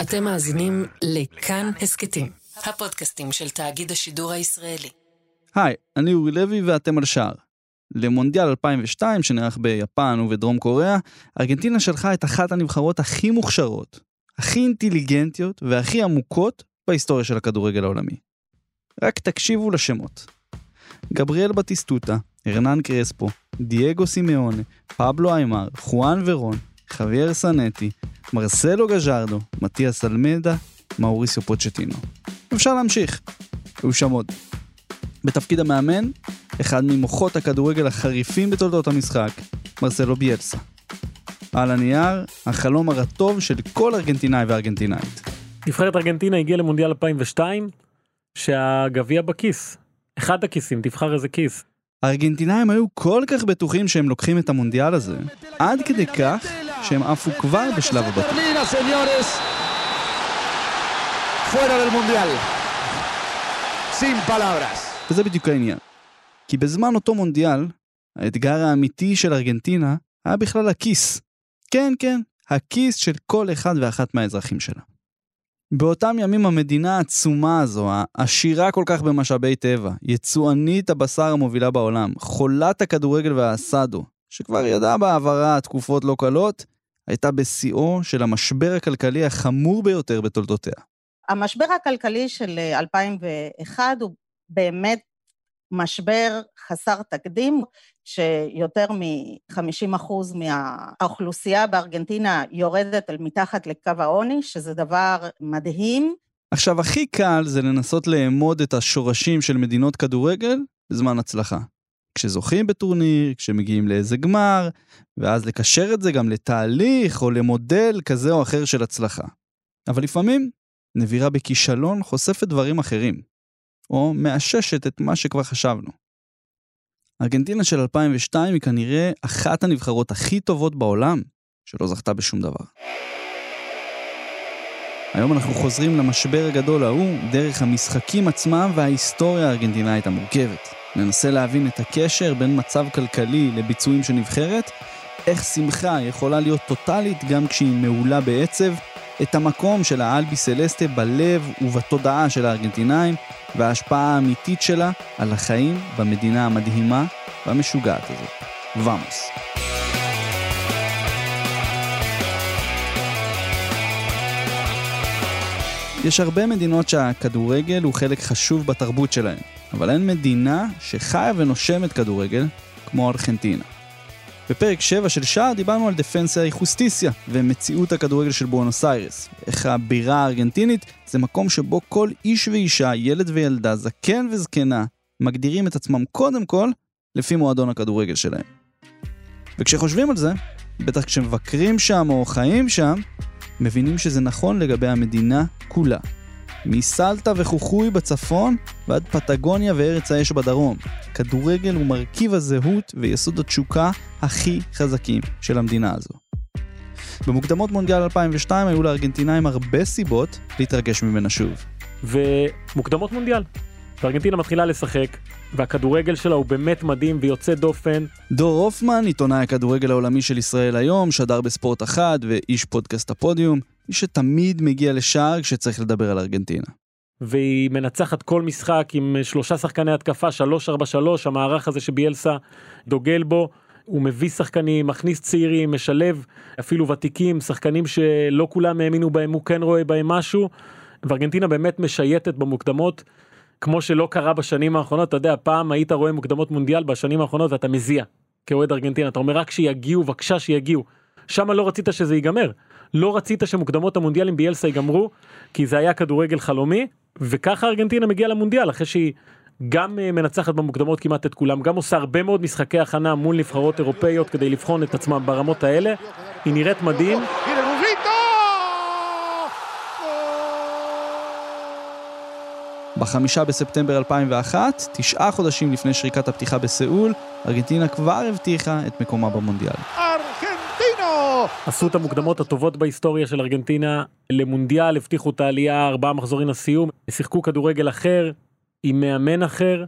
אתם מאזינים לכאן הסכתים, הפודקאסטים של תאגיד השידור הישראלי. היי, אני אורי לוי ואתם על שער. למונדיאל 2002 שנערך ביפן ובדרום קוריאה, ארגנטינה שלחה את אחת הנבחרות הכי מוכשרות, הכי אינטליגנטיות והכי עמוקות בהיסטוריה של הכדורגל העולמי. רק תקשיבו לשמות. גבריאל בטיסטוטה, הרנן קרספו, דייגו סימאונה, פבלו איימר, חואן ורון, חוויאר סנטי, מרסלו גז'רדו, מתיאס אלמדה, מאוריסיו פוצ'טינו. אפשר להמשיך. היו שם עוד. בתפקיד המאמן, אחד ממוחות הכדורגל החריפים בתולדות המשחק, מרסלו ביאלסה. על הנייר, החלום הרטוב של כל ארגנטינאי וארגנטינאית. נבחרת ארגנטינה הגיעה למונדיאל 2002 שהגביע בכיס. אחד הכיסים תבחר איזה כיס. הארגנטינאים היו כל כך בטוחים שהם לוקחים את המונדיאל הזה, עד כדי כך שהם עפו כבר בשלב הבא. וזה בדיוק העניין. כי בזמן אותו מונדיאל, האתגר האמיתי של ארגנטינה היה בכלל הכיס. כן, כן, הכיס של כל אחד ואחת מהאזרחים שלה. באותם ימים המדינה העצומה הזו, העשירה כל כך במשאבי טבע, יצואנית הבשר המובילה בעולם, חולת הכדורגל והאסדו, שכבר ידעה בעברה תקופות לא קלות, הייתה בשיאו של המשבר הכלכלי החמור ביותר בתולדותיה. המשבר הכלכלי של 2001 הוא באמת משבר חסר תקדים, שיותר מ-50% מהאוכלוסייה בארגנטינה יורדת אל מתחת לקו העוני, שזה דבר מדהים. עכשיו, הכי קל זה לנסות לאמוד את השורשים של מדינות כדורגל בזמן הצלחה. כשזוכים בטורניר, כשמגיעים לאיזה גמר, ואז לקשר את זה גם לתהליך או למודל כזה או אחר של הצלחה. אבל לפעמים, נבירה בכישלון חושפת דברים אחרים. או מאששת את מה שכבר חשבנו. ארגנטינה של 2002 היא כנראה אחת הנבחרות הכי טובות בעולם שלא זכתה בשום דבר. היום אנחנו חוזרים למשבר הגדול ההוא דרך המשחקים עצמם וההיסטוריה הארגנטינאית המורכבת. ננסה להבין את הקשר בין מצב כלכלי לביצועים של נבחרת, איך שמחה יכולה להיות טוטאלית גם כשהיא מעולה בעצב, את המקום של האלבי סלסטה בלב ובתודעה של הארגנטינאים, וההשפעה האמיתית שלה על החיים במדינה המדהימה והמשוגעת הזאת. ואמוס. יש הרבה מדינות שהכדורגל הוא חלק חשוב בתרבות שלהן, אבל אין מדינה שחיה ונושמת כדורגל כמו ארגנטינה. בפרק 7 של שער דיברנו על דפנסיה איכוסטיסיה ומציאות הכדורגל של בואנוס איירס. איך הבירה הארגנטינית זה מקום שבו כל איש ואישה, ילד וילדה, זקן וזקנה, מגדירים את עצמם קודם כל לפי מועדון הכדורגל שלהם. וכשחושבים על זה, בטח כשמבקרים שם או חיים שם, מבינים שזה נכון לגבי המדינה כולה. מסלטה וחוכוי בצפון ועד פטגוניה וארץ האש בדרום. כדורגל הוא מרכיב הזהות ויסוד התשוקה הכי חזקים של המדינה הזו. במוקדמות מונדיאל 2002 היו לארגנטינאים הרבה סיבות להתרגש ממנה שוב. ומוקדמות מונדיאל. וארגנטינה מתחילה לשחק, והכדורגל שלה הוא באמת מדהים ויוצא דופן. דור הופמן, עיתונאי הכדורגל העולמי של ישראל היום, שדר בספורט אחד ואיש פודקאסט הפודיום, שתמיד מגיע לשער כשצריך לדבר על ארגנטינה. והיא מנצחת כל משחק עם שלושה שחקני התקפה, 3-4-3, המערך הזה שביאלסה דוגל בו. הוא מביא שחקנים, מכניס צעירים, משלב אפילו ותיקים, שחקנים שלא כולם האמינו בהם, הוא כן רואה בהם משהו. וארגנטינה באמת משייטת במוקדמות, כמו שלא קרה בשנים האחרונות, אתה יודע, פעם היית רואה מוקדמות מונדיאל בשנים האחרונות ואתה מזיע כאוהד ארגנטינה, אתה אומר רק שיגיעו, בבקשה שיגיעו. שם לא רצית שזה ייגמר. לא רצית שמוקדמות המונדיאלים ביאלסה ייגמרו, כי זה היה כדורגל חלומי, וככה ארגנטינה מגיעה למונדיאל, אחרי שהיא גם אה, מנצחת במוקדמות כמעט את כולם, גם עושה הרבה מאוד משחקי הכנה מול נבחרות אירופאיות כדי לבחון את עצמם ברמות האלה. היא נראית מדהים. בחמישה בספטמבר 2001, תשעה חודשים לפני שריקת הפתיחה בסיאול, ארגנטינה כבר הבטיחה את מקומה במונדיאל. עשו את המוקדמות הטובות בהיסטוריה של ארגנטינה למונדיאל, הבטיחו את העלייה ארבעה מחזורים לסיום, שיחקו כדורגל אחר, עם מאמן אחר,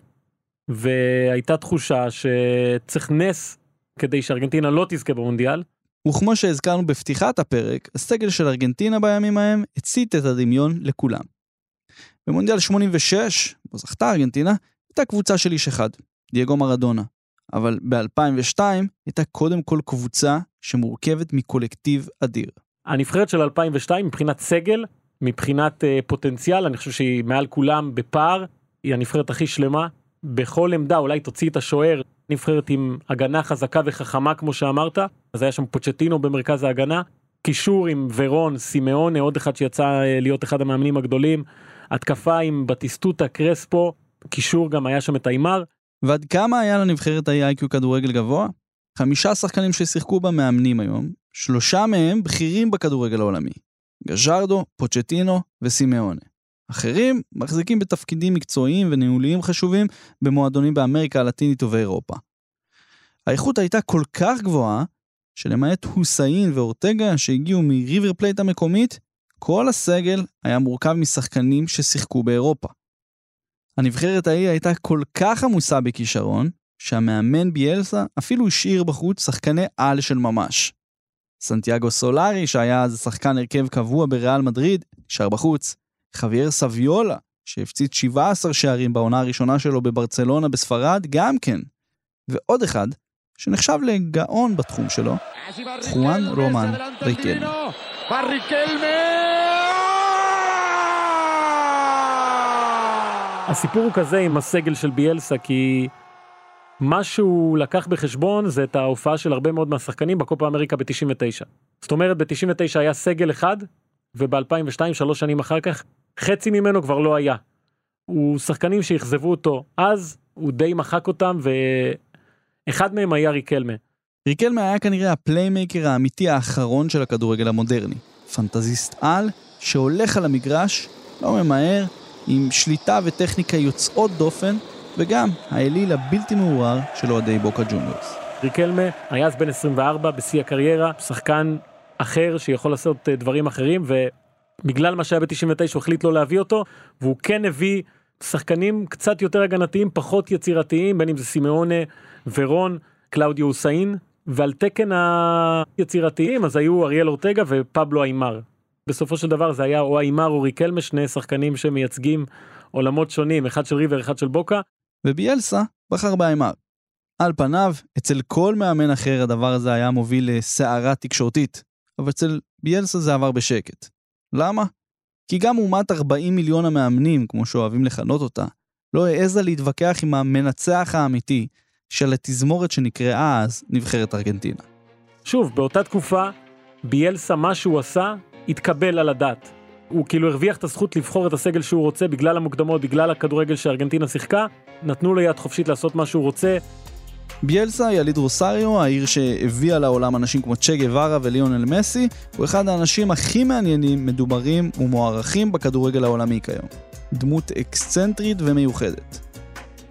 והייתה תחושה שצריך נס כדי שארגנטינה לא תזכה במונדיאל. וכמו שהזכרנו בפתיחת הפרק, הסגל של ארגנטינה בימים ההם הצית את הדמיון לכולם. במונדיאל 86, בו זכתה ארגנטינה, הייתה קבוצה של איש אחד, דייגו מרדונה. אבל ב-2002 הייתה קודם כל קבוצה שמורכבת מקולקטיב אדיר. הנבחרת של 2002 מבחינת סגל, מבחינת uh, פוטנציאל, אני חושב שהיא מעל כולם בפער, היא הנבחרת הכי שלמה. בכל עמדה אולי תוציא את השוער, נבחרת עם הגנה חזקה וחכמה כמו שאמרת, אז היה שם פוצ'טינו במרכז ההגנה, קישור עם ורון, סימאונה, עוד אחד שיצא uh, להיות אחד המאמנים הגדולים, התקפה עם בטיסטוטה, קרספו, קישור גם היה שם את איימר. ועד כמה היה לנבחרת ההיא IQ כדורגל גבוה? חמישה שחקנים ששיחקו בה מאמנים היום, שלושה מהם בכירים בכדורגל העולמי. גז'ארדו, פוצ'טינו וסימאונה. אחרים מחזיקים בתפקידים מקצועיים וניהוליים חשובים במועדונים באמריקה הלטינית ובאירופה. האיכות הייתה כל כך גבוהה, שלמעט הוסאין ואורטגה שהגיעו מריבר פלייט המקומית, כל הסגל היה מורכב משחקנים ששיחקו באירופה. הנבחרת ההיא הייתה כל כך עמוסה בכישרון, שהמאמן ביאלסה אפילו השאיר בחוץ שחקני על של ממש. סנטיאגו סולארי, שהיה אז שחקן הרכב קבוע בריאל מדריד, נשאר בחוץ. חוויאר סביולה, שהפציץ 17 שערים בעונה הראשונה שלו בברצלונה בספרד, גם כן. ועוד אחד, שנחשב לגאון בתחום שלו, חואן רומן ריקלמה. הסיפור הוא כזה עם הסגל של ביאלסה, כי מה שהוא לקח בחשבון זה את ההופעה של הרבה מאוד מהשחקנים בקופה אמריקה ב-99. זאת אומרת, ב-99 היה סגל אחד, וב-2002, שלוש שנים אחר כך, חצי ממנו כבר לא היה. הוא שחקנים שאכזבו אותו אז, הוא די מחק אותם, ואחד מהם היה ריקלמה. ריקלמה היה כנראה ה playmaker האמיתי האחרון של הכדורגל המודרני. פנטזיסט על, שהולך על המגרש, לא ממהר, עם שליטה וטכניקה יוצאות דופן, וגם האליל הבלתי מעורער של אוהדי בוקה ג'וניורס. ריקלמה היה אז בן 24 בשיא הקריירה, שחקן אחר שיכול לעשות אה, דברים אחרים, ובגלל מה שהיה ב-99 הוא החליט לא להביא אותו, והוא כן הביא שחקנים קצת יותר הגנתיים, פחות יצירתיים, בין אם זה סימאונה, ורון, קלאודיו הוסאין, ועל תקן היצירתיים אז היו אריאל אורטגה ופבלו איימר. בסופו של דבר זה היה או איימר או ריקלמה, שני שחקנים שמייצגים עולמות שונים, אחד של ריבר, אחד של בוקה. וביאלסה בחר באיימר. על פניו, אצל כל מאמן אחר הדבר הזה היה מוביל לסערה תקשורתית, אבל אצל ביאלסה זה עבר בשקט. למה? כי גם אומת 40 מיליון המאמנים, כמו שאוהבים לכנות אותה, לא העזה להתווכח עם המנצח האמיתי של התזמורת שנקראה אז נבחרת ארגנטינה. שוב, באותה תקופה, ביאלסה, מה שהוא עשה, התקבל על הדעת. הוא כאילו הרוויח את הזכות לבחור את הסגל שהוא רוצה בגלל המוקדמות, בגלל הכדורגל שארגנטינה שיחקה, נתנו לו יד חופשית לעשות מה שהוא רוצה. ביאלסה, יליד רוסריו, העיר שהביאה לעולם אנשים כמו צ'ה גווארה וליונל מסי, הוא אחד האנשים הכי מעניינים, מדוברים ומוערכים בכדורגל העולמי כיום. דמות אקסצנטרית ומיוחדת.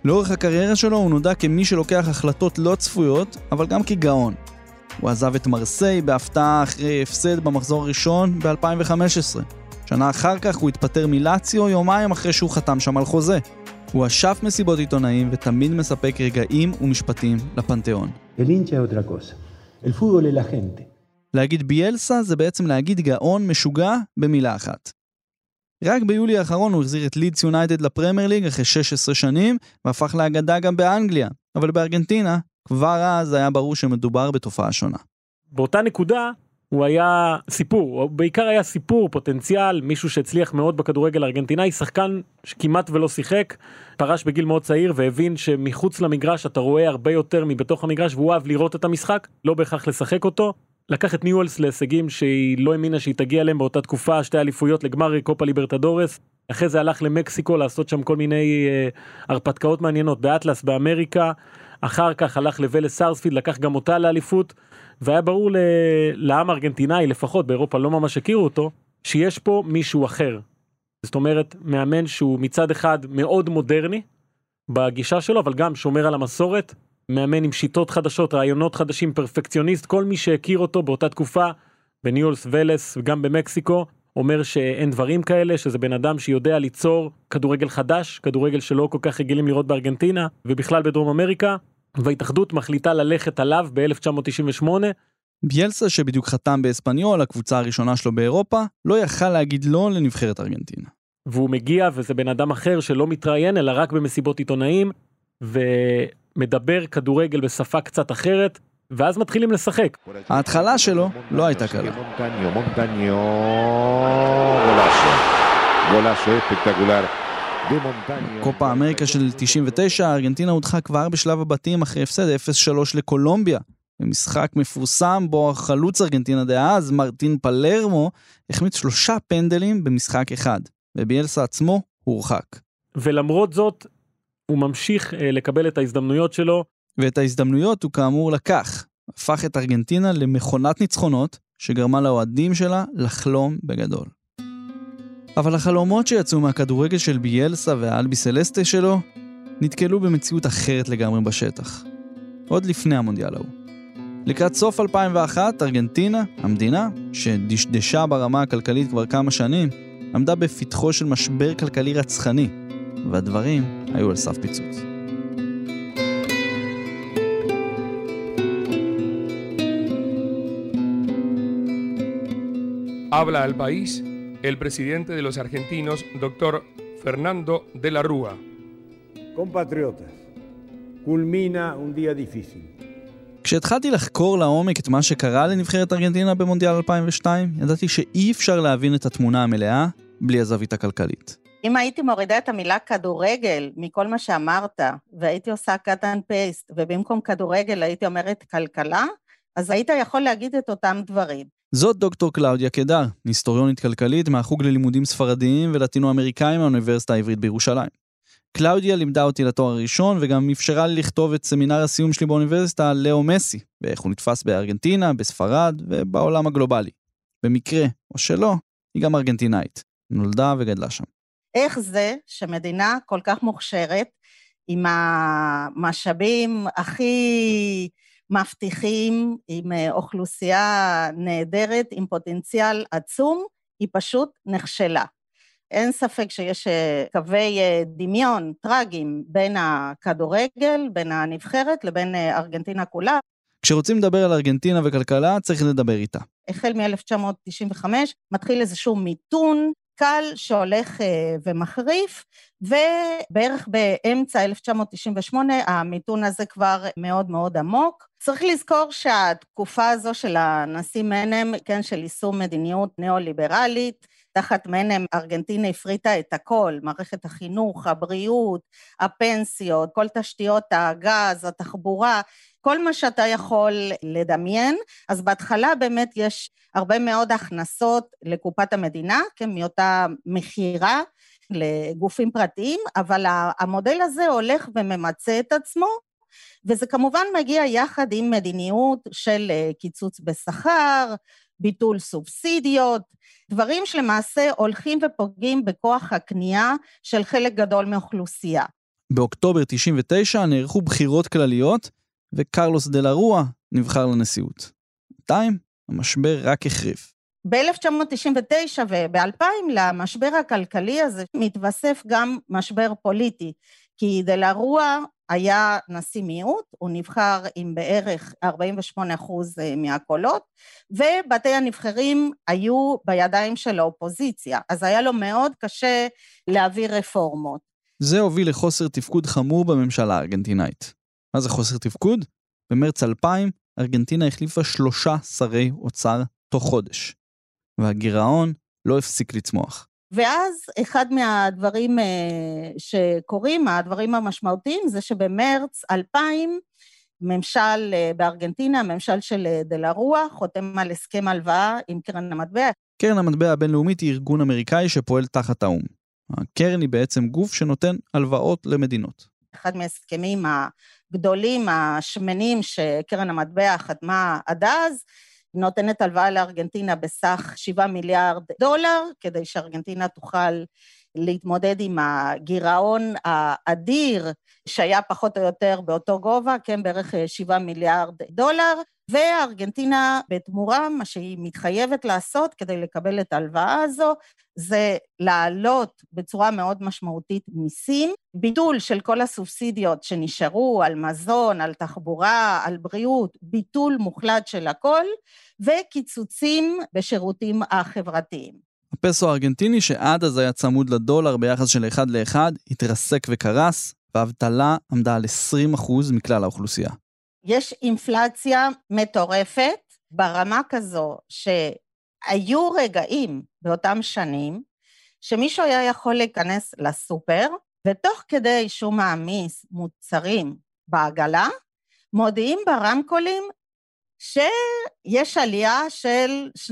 לאורך הקריירה שלו הוא נודע כמי שלוקח החלטות לא צפויות, אבל גם כגאון. הוא עזב את מרסיי בהפתעה אחרי הפסד במחזור הראשון ב-2015. שנה אחר כך הוא התפטר מלאציו יומיים אחרי שהוא חתם שם על חוזה. הוא אשף מסיבות עיתונאים ותמיד מספק רגעים ומשפטים לפנתיאון. להגיד ביאלסה זה בעצם להגיד גאון משוגע במילה אחת. רק ביולי האחרון הוא החזיר את לידס יונייטד לפרמייר ליג אחרי 16 שנים, והפך לאגדה גם באנגליה. אבל בארגנטינה, כבר אז היה ברור שמדובר בתופעה שונה. באותה נקודה, הוא היה סיפור, הוא בעיקר היה סיפור, פוטנציאל, מישהו שהצליח מאוד בכדורגל הארגנטינאי, שחקן שכמעט ולא שיחק, פרש בגיל מאוד צעיר והבין שמחוץ למגרש אתה רואה הרבה יותר מבתוך המגרש והוא אהב לראות את המשחק, לא בהכרח לשחק אותו. לקח את ניואלס להישגים שהיא לא האמינה שהיא תגיע אליהם באותה תקופה, שתי אליפויות לגמר קופה ליברטדורס. אחרי זה הלך למקסיקו לעשות שם כל מיני אה, הרפתקאות מעניינות באטלס באמריקה. אחר כך הלך לוולס סארספילד, לקח גם אותה לאליפות. והיה ברור ל... לעם ארגנטינאי, לפחות באירופה לא ממש הכירו אותו, שיש פה מישהו אחר. זאת אומרת, מאמן שהוא מצד אחד מאוד מודרני בגישה שלו, אבל גם שומר על המסורת, מאמן עם שיטות חדשות, רעיונות חדשים, פרפקציוניסט, כל מי שהכיר אותו באותה תקופה, בניולס ולס וגם במקסיקו, אומר שאין דברים כאלה, שזה בן אדם שיודע ליצור כדורגל חדש, כדורגל שלא כל כך רגילים לראות בארגנטינה, ובכלל בדרום אמריקה, וההתאחדות מחליטה ללכת עליו ב-1998, ביאלסה, שבדיוק חתם באספניול, הקבוצה הראשונה שלו באירופה, לא יכל להגיד לא לנבחרת ארגנטינה. והוא מגיע וזה בן אדם אחר שלא מתראיין אלא רק במסיבות עיתונאים ומדבר כדורגל בשפה קצת אחרת ואז מתחילים לשחק. ההתחלה שלו לא הייתה קלה. קופה אמריקה של 99, ארגנטינה הודחה כבר בשלב הבתים אחרי הפסד 0-3 לקולומביה. במשחק מפורסם בו החלוץ ארגנטינה דאז, מרטין פלרמו, החמיץ שלושה פנדלים במשחק אחד, וביאלסה עצמו הורחק. ולמרות זאת, הוא ממשיך אה, לקבל את ההזדמנויות שלו. ואת ההזדמנויות הוא כאמור לקח. הפך את ארגנטינה למכונת ניצחונות, שגרמה לאוהדים שלה לחלום בגדול. אבל החלומות שיצאו מהכדורגל של ביאלסה והאלבי סלסטה שלו, נתקלו במציאות אחרת לגמרי בשטח. עוד לפני המונדיאל ההוא. לקראת סוף 2001, ארגנטינה, המדינה, שדשדשה ברמה הכלכלית כבר כמה שנים, עמדה בפתחו של משבר כלכלי רצחני, והדברים היו על סף פיצוץ. Habla al país el presidente de los argentinos, doctor Fernando de la Rúa. Compatriotas, culmina un día difícil. כשהתחלתי לחקור לעומק את מה שקרה לנבחרת ארגנטינה במונדיאל 2002, ידעתי שאי אפשר להבין את התמונה המלאה בלי הזווית הכלכלית. אם הייתי מורידה את המילה כדורגל מכל מה שאמרת, והייתי עושה cut and paste, ובמקום כדורגל הייתי אומרת כלכלה, אז היית יכול להגיד את אותם דברים. זאת דוקטור קלאודיה קדר, היסטוריונית כלכלית מהחוג ללימודים ספרדיים ולטינו-אמריקאים מהאוניברסיטה העברית בירושלים. קלאודיה לימדה אותי לתואר הראשון וגם אפשרה לי לכתוב את סמינר הסיום שלי באוניברסיטה על לאו מסי, ואיך הוא נתפס בארגנטינה, בספרד ובעולם הגלובלי. במקרה, או שלא, היא גם ארגנטינאית. נולדה וגדלה שם. איך זה שמדינה כל כך מוכשרת, עם המשאבים הכי מבטיחים, עם אוכלוסייה נהדרת, עם פוטנציאל עצום, היא פשוט נכשלה. אין ספק שיש קווי דמיון טרגיים בין הכדורגל, בין הנבחרת לבין ארגנטינה כולה. כשרוצים לדבר על ארגנטינה וכלכלה, צריך לדבר איתה. החל מ-1995 מתחיל איזשהו מיתון קל שהולך ומחריף, ובערך באמצע 1998 המיתון הזה כבר מאוד מאוד עמוק. צריך לזכור שהתקופה הזו של הנשיא מנם, כן, של יישום מדיניות ניאו-ליברלית, תחת מנם ארגנטינה הפריטה את הכל, מערכת החינוך, הבריאות, הפנסיות, כל תשתיות הגז, התחבורה, כל מה שאתה יכול לדמיין. אז בהתחלה באמת יש הרבה מאוד הכנסות לקופת המדינה, כן, מאותה מכירה לגופים פרטיים, אבל המודל הזה הולך וממצה את עצמו, וזה כמובן מגיע יחד עם מדיניות של קיצוץ בשכר, ביטול סובסידיות, דברים שלמעשה הולכים ופוגעים בכוח הקנייה של חלק גדול מאוכלוסייה. באוקטובר 99 נערכו בחירות כלליות, וקרלוס דה לרוע נבחר לנשיאות. בינתיים, המשבר רק החריף. ב-1999 וב-2000 למשבר הכלכלי הזה מתווסף גם משבר פוליטי, כי דה לרוע היה נשיא מיעוט, הוא נבחר עם בערך 48 אחוז מהקולות, ובתי הנבחרים היו בידיים של האופוזיציה, אז היה לו מאוד קשה להעביר רפורמות. זה הוביל לחוסר תפקוד חמור בממשלה הארגנטינאית. מה זה חוסר תפקוד? במרץ 2000, ארגנטינה החליפה שלושה שרי אוצר תוך חודש, והגירעון לא הפסיק לצמוח. ואז אחד מהדברים שקורים, הדברים המשמעותיים, זה שבמרץ 2000, ממשל בארגנטינה, הממשל של דלרוע, חותם על הסכם הלוואה עם קרן המטבע. קרן המטבע הבינלאומית היא ארגון אמריקאי שפועל תחת האו"ם. הקרן היא בעצם גוף שנותן הלוואות למדינות. אחד מההסכמים הגדולים, השמנים, שקרן המטבע חתמה עד אז, נותנת הלוואה לארגנטינה בסך 7 מיליארד דולר, כדי שארגנטינה תוכל להתמודד עם הגירעון האדיר, שהיה פחות או יותר באותו גובה, כן, בערך 7 מיליארד דולר, וארגנטינה בתמורה, מה שהיא מתחייבת לעשות כדי לקבל את ההלוואה הזו, זה להעלות בצורה מאוד משמעותית מיסים, ביטול של כל הסובסידיות שנשארו על מזון, על תחבורה, על בריאות, ביטול מוחלט של הכל, וקיצוצים בשירותים החברתיים. הפסו הארגנטיני, שעד אז היה צמוד לדולר ביחס של 1 ל-1, התרסק וקרס, והאבטלה עמדה על 20% מכלל האוכלוסייה. יש אינפלציה מטורפת ברמה כזו שהיו רגעים באותם שנים שמישהו היה יכול להיכנס לסופר ותוך כדי שהוא מעמיס מוצרים בעגלה, מודיעים ברמקולים שיש עלייה של 2%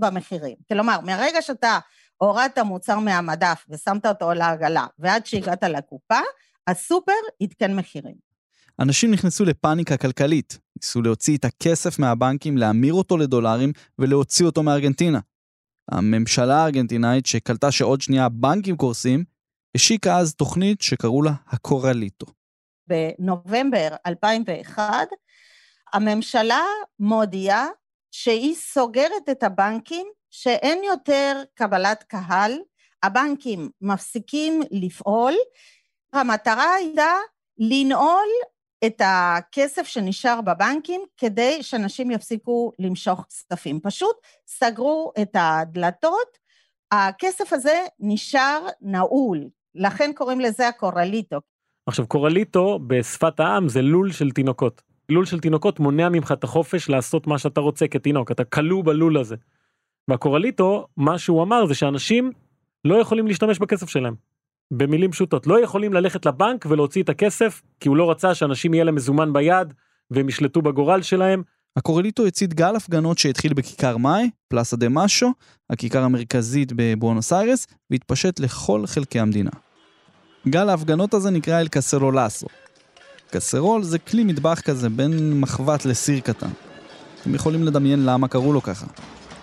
במחירים. כלומר, מהרגע שאתה הורדת מוצר מהמדף ושמת אותו לעגלה ועד שהגעת לקופה, הסופר עדכן מחירים. אנשים נכנסו לפאניקה כלכלית, ניסו להוציא את הכסף מהבנקים, להמיר אותו לדולרים ולהוציא אותו מארגנטינה. הממשלה הארגנטינאית, שקלטה שעוד שנייה הבנקים קורסים, השיקה אז תוכנית שקראו לה הקורליטו. בנובמבר 2001, הממשלה מודיעה שהיא סוגרת את הבנקים, שאין יותר קבלת קהל, הבנקים מפסיקים לפעול, המטרה הייתה לנעול את הכסף שנשאר בבנקים כדי שאנשים יפסיקו למשוך כספים. פשוט סגרו את הדלתות, הכסף הזה נשאר נעול, לכן קוראים לזה הקורליטו. עכשיו קורליטו בשפת העם זה לול של תינוקות. לול של תינוקות מונע ממך את החופש לעשות מה שאתה רוצה כתינוק, אתה כלוא בלול הזה. והקורליטו, מה שהוא אמר זה שאנשים לא יכולים להשתמש בכסף שלהם. במילים פשוטות, לא יכולים ללכת לבנק ולהוציא את הכסף, כי הוא לא רצה שאנשים יהיה להם מזומן ביד והם ישלטו בגורל שלהם. הקורליטו הצית גל הפגנות שהתחיל בכיכר מאי, פלאסה דה משו, הכיכר המרכזית בבואנוס איירס, והתפשט לכל חלקי המדינה. גל ההפגנות הזה נקרא אל קסרולסו. קסרול זה כלי מטבח כזה בין מחבת לסיר קטן. אתם יכולים לדמיין למה קראו לו ככה.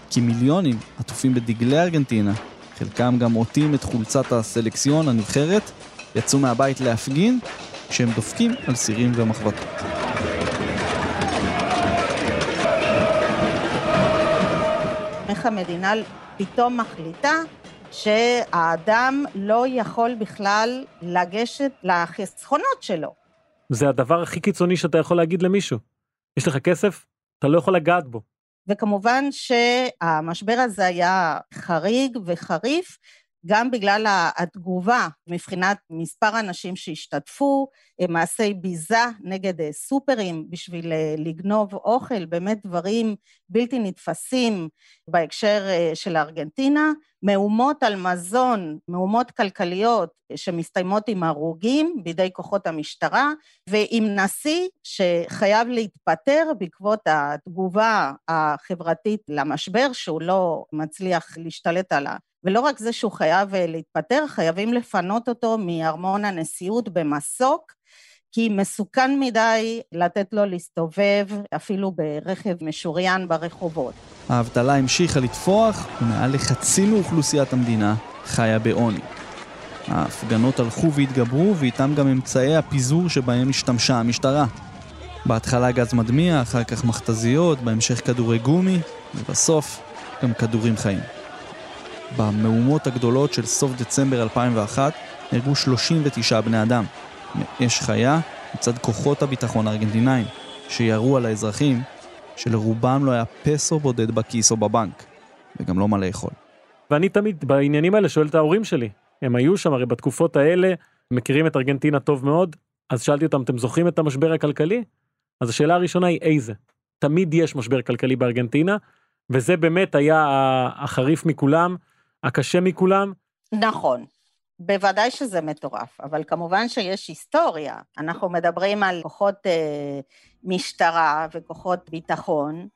כי מיליונים עטופים בדגלי ארגנטינה חלקם גם עוטים את חולצת הסלקציון הנבחרת, יצאו מהבית להפגין כשהם דופקים על סירים ומחבטות. איך המדינה פתאום מחליטה שהאדם לא יכול בכלל לגשת לחסכונות שלו. זה הדבר הכי קיצוני שאתה יכול להגיד למישהו. יש לך כסף, אתה לא יכול לגעת בו. וכמובן שהמשבר הזה היה חריג וחריף, גם בגלל התגובה מבחינת מספר אנשים שהשתתפו, מעשי ביזה נגד סופרים בשביל לגנוב אוכל, באמת דברים בלתי נתפסים בהקשר של ארגנטינה, מהומות על מזון, מהומות כלכליות שמסתיימות עם הרוגים בידי כוחות המשטרה, ועם נשיא שחייב להתפטר בעקבות התגובה החברתית למשבר, שהוא לא מצליח להשתלט עליו. ולא רק זה שהוא חייב להתפטר, חייבים לפנות אותו מארמון הנשיאות במסוק, כי מסוכן מדי לתת לו להסתובב אפילו ברכב משוריין ברחובות. האבטלה המשיכה לתפוח, ומעל לחצי מאוכלוסיית המדינה חיה בעוני. ההפגנות הלכו והתגברו, ואיתם גם אמצעי הפיזור שבהם השתמשה המשטרה. בהתחלה גז מדמיע, אחר כך מכתזיות, בהמשך כדורי גומי, ובסוף גם כדורים חיים. במהומות הגדולות של סוף דצמבר 2001 נהרגו 39 בני אדם, מאש חיה מצד כוחות הביטחון הארגנטינאים, שירו על האזרחים שלרובם לא היה פסו בודד בכיס או בבנק, וגם לא מה לאכול. ואני תמיד בעניינים האלה שואל את ההורים שלי, הם היו שם הרי בתקופות האלה, מכירים את ארגנטינה טוב מאוד, אז שאלתי אותם, אתם זוכרים את המשבר הכלכלי? אז השאלה הראשונה היא איזה? תמיד יש משבר כלכלי בארגנטינה, וזה באמת היה החריף מכולם, הקשה מכולם. נכון. בוודאי שזה מטורף, אבל כמובן שיש היסטוריה. אנחנו מדברים על כוחות אה, משטרה וכוחות ביטחון,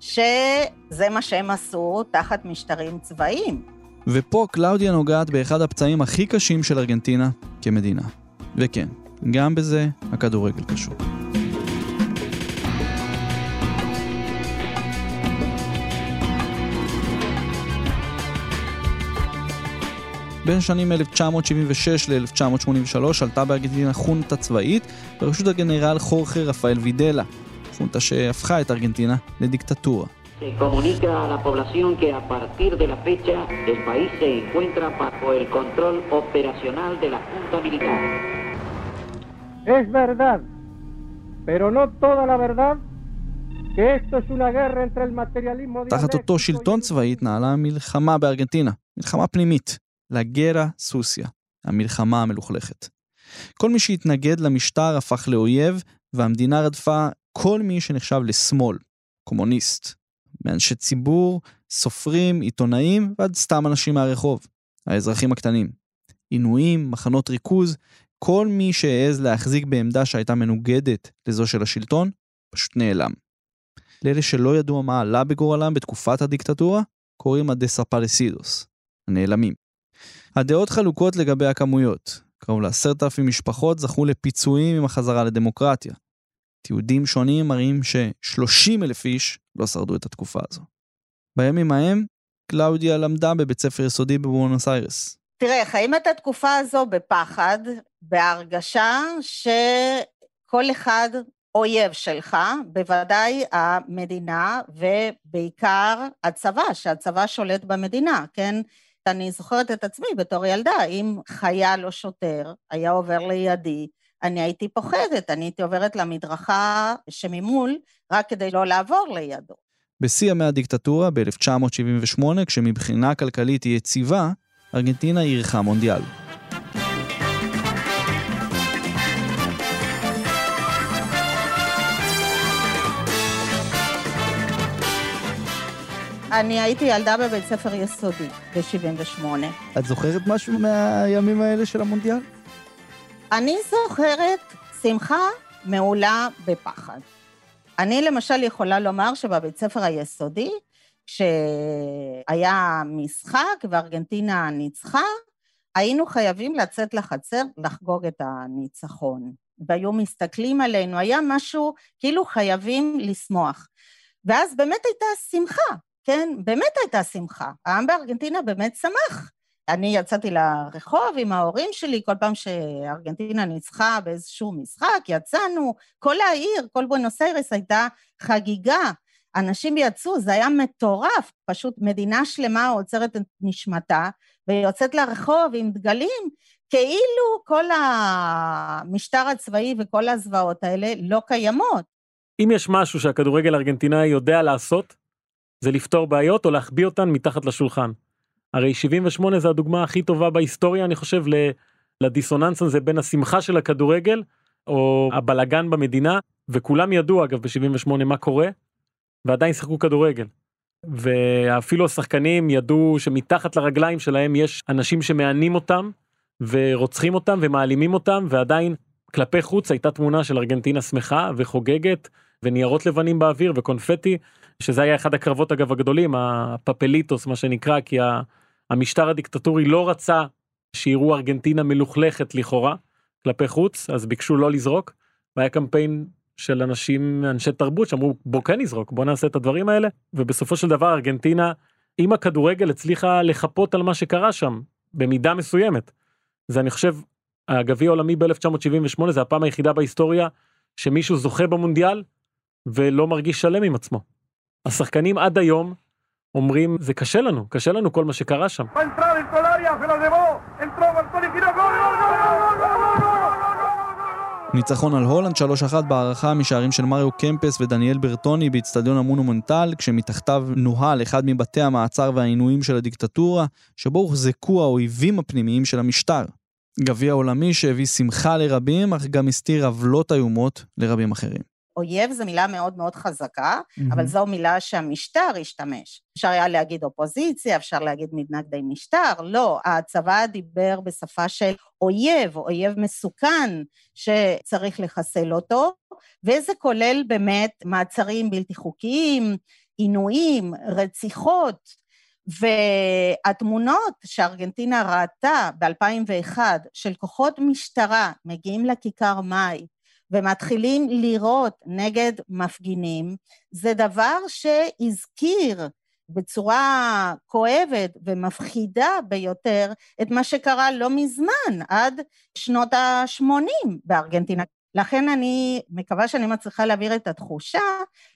שזה מה שהם עשו תחת משטרים צבאיים. ופה קלאודיה נוגעת באחד הפצעים הכי קשים של ארגנטינה כמדינה. וכן, גם בזה הכדורגל קשור. בין שנים 1976 ל-1983 עלתה בארגנטינה חונטה צבאית בראשות הגנרל חורכה רפאל וידלה. חונטה שהפכה את ארגנטינה לדיקטטורה. Se comunica a la población que a partir de la fecha el país se encuentra bajo el control operacional de la Junta Militar. Es verdad, pero no toda la verdad, que esto es una guerra entre el materialismo תחת אותו שלטון צבאי התנהלה מלחמה בארגנטינה, מלחמה פנימית, לגרה סוסיה, המלחמה המלוכלכת. כל מי שהתנגד למשטר הפך לאויב, והמדינה רדפה כל מי שנחשב לשמאל, קומוניסט, מאנשי ציבור, סופרים, עיתונאים ועד סתם אנשים מהרחוב, האזרחים הקטנים. עינויים, מחנות ריכוז, כל מי שהעז להחזיק בעמדה שהייתה מנוגדת לזו של השלטון, פשוט נעלם. לאלה שלא ידעו מה עלה בגורלם בתקופת הדיקטטורה, קוראים הדספרסידוס, הנעלמים. הדעות חלוקות לגבי הכמויות. קרוב לעשרת אלפים משפחות זכו לפיצויים עם החזרה לדמוקרטיה. תיעודים שונים מראים ש-30 אלף איש לא שרדו את התקופה הזו. בימים ההם, קלאודיה למדה בבית ספר יסודי בבואנוס איירס. תראה, חיים את התקופה הזו בפחד, בהרגשה שכל אחד אויב שלך, בוודאי המדינה ובעיקר הצבא, שהצבא שולט במדינה, כן? אני זוכרת את עצמי בתור ילדה, אם חייל או שוטר היה עובר לידי, אני הייתי פוחדת, אני הייתי עוברת למדרכה שממול, רק כדי לא לעבור לידו. בשיא ימי הדיקטטורה, ב-1978, כשמבחינה כלכלית היא יציבה, ארגנטינה אירחה מונדיאל. אני הייתי ילדה בבית ספר יסודי ב-78. את זוכרת משהו מהימים האלה של המונדיאל? אני זוכרת שמחה מעולה בפחד. אני למשל יכולה לומר שבבית ספר היסודי, כשהיה משחק וארגנטינה ניצחה, היינו חייבים לצאת לחצר לחגוג את הניצחון. והיו מסתכלים עלינו, היה משהו כאילו חייבים לשמוח. ואז באמת הייתה שמחה, כן? באמת הייתה שמחה. העם בארגנטינה באמת שמח. אני יצאתי לרחוב עם ההורים שלי, כל פעם שארגנטינה ניצחה באיזשהו משחק, יצאנו, כל העיר, כל בונוס איירס הייתה חגיגה. אנשים יצאו, זה היה מטורף, פשוט מדינה שלמה עוצרת את נשמתה ויוצאת לרחוב עם דגלים, כאילו כל המשטר הצבאי וכל הזוועות האלה לא קיימות. אם יש משהו שהכדורגל הארגנטינאי יודע לעשות, זה לפתור בעיות או להחביא אותן מתחת לשולחן. הרי 78 זה הדוגמה הכי טובה בהיסטוריה, אני חושב, לדיסוננס הזה בין השמחה של הכדורגל, או הבלגן במדינה, וכולם ידעו אגב ב-78 מה קורה, ועדיין שיחקו כדורגל. ואפילו השחקנים ידעו שמתחת לרגליים שלהם יש אנשים שמענים אותם, ורוצחים אותם ומעלימים אותם, ועדיין כלפי חוץ הייתה תמונה של ארגנטינה שמחה וחוגגת, וניירות לבנים באוויר וקונפטי, שזה היה אחד הקרבות אגב הגדולים, הפפליטוס מה שנקרא, כי המשטר הדיקטטורי לא רצה שיראו ארגנטינה מלוכלכת לכאורה כלפי חוץ, אז ביקשו לא לזרוק, והיה קמפיין של אנשים, אנשי תרבות שאמרו בוא כן נזרוק, בוא נעשה את הדברים האלה, ובסופו של דבר ארגנטינה עם הכדורגל הצליחה לחפות על מה שקרה שם, במידה מסוימת. זה אני חושב, הגביע העולמי ב-1978 זה הפעם היחידה בהיסטוריה שמישהו זוכה במונדיאל ולא מרגיש שלם עם עצמו. השחקנים עד היום אומרים זה קשה לנו, קשה לנו כל מה שקרה שם. ניצחון על הולנד 3-1 בהערכה משערים של מריו קמפס ודניאל ברטוני באיצטדיון המונומנטל, כשמתחתיו נוהל אחד מבתי המעצר והעינויים של הדיקטטורה, שבו הוחזקו האויבים הפנימיים של המשטר. גביע עולמי שהביא שמחה לרבים, אך גם הסתיר עוולות איומות לרבים אחרים. אויב זו מילה מאוד מאוד חזקה, mm-hmm. אבל זו מילה שהמשטר השתמש. אפשר היה להגיד אופוזיציה, אפשר להגיד מתנגדי משטר, לא, הצבא דיבר בשפה של אויב, אויב מסוכן שצריך לחסל אותו, וזה כולל באמת מעצרים בלתי חוקיים, עינויים, רציחות, והתמונות שארגנטינה ראתה ב-2001 של כוחות משטרה מגיעים לכיכר מאי ומתחילים לירות נגד מפגינים, זה דבר שהזכיר בצורה כואבת ומפחידה ביותר את מה שקרה לא מזמן, עד שנות ה-80 בארגנטינה. לכן אני מקווה שאני מצליחה להעביר את התחושה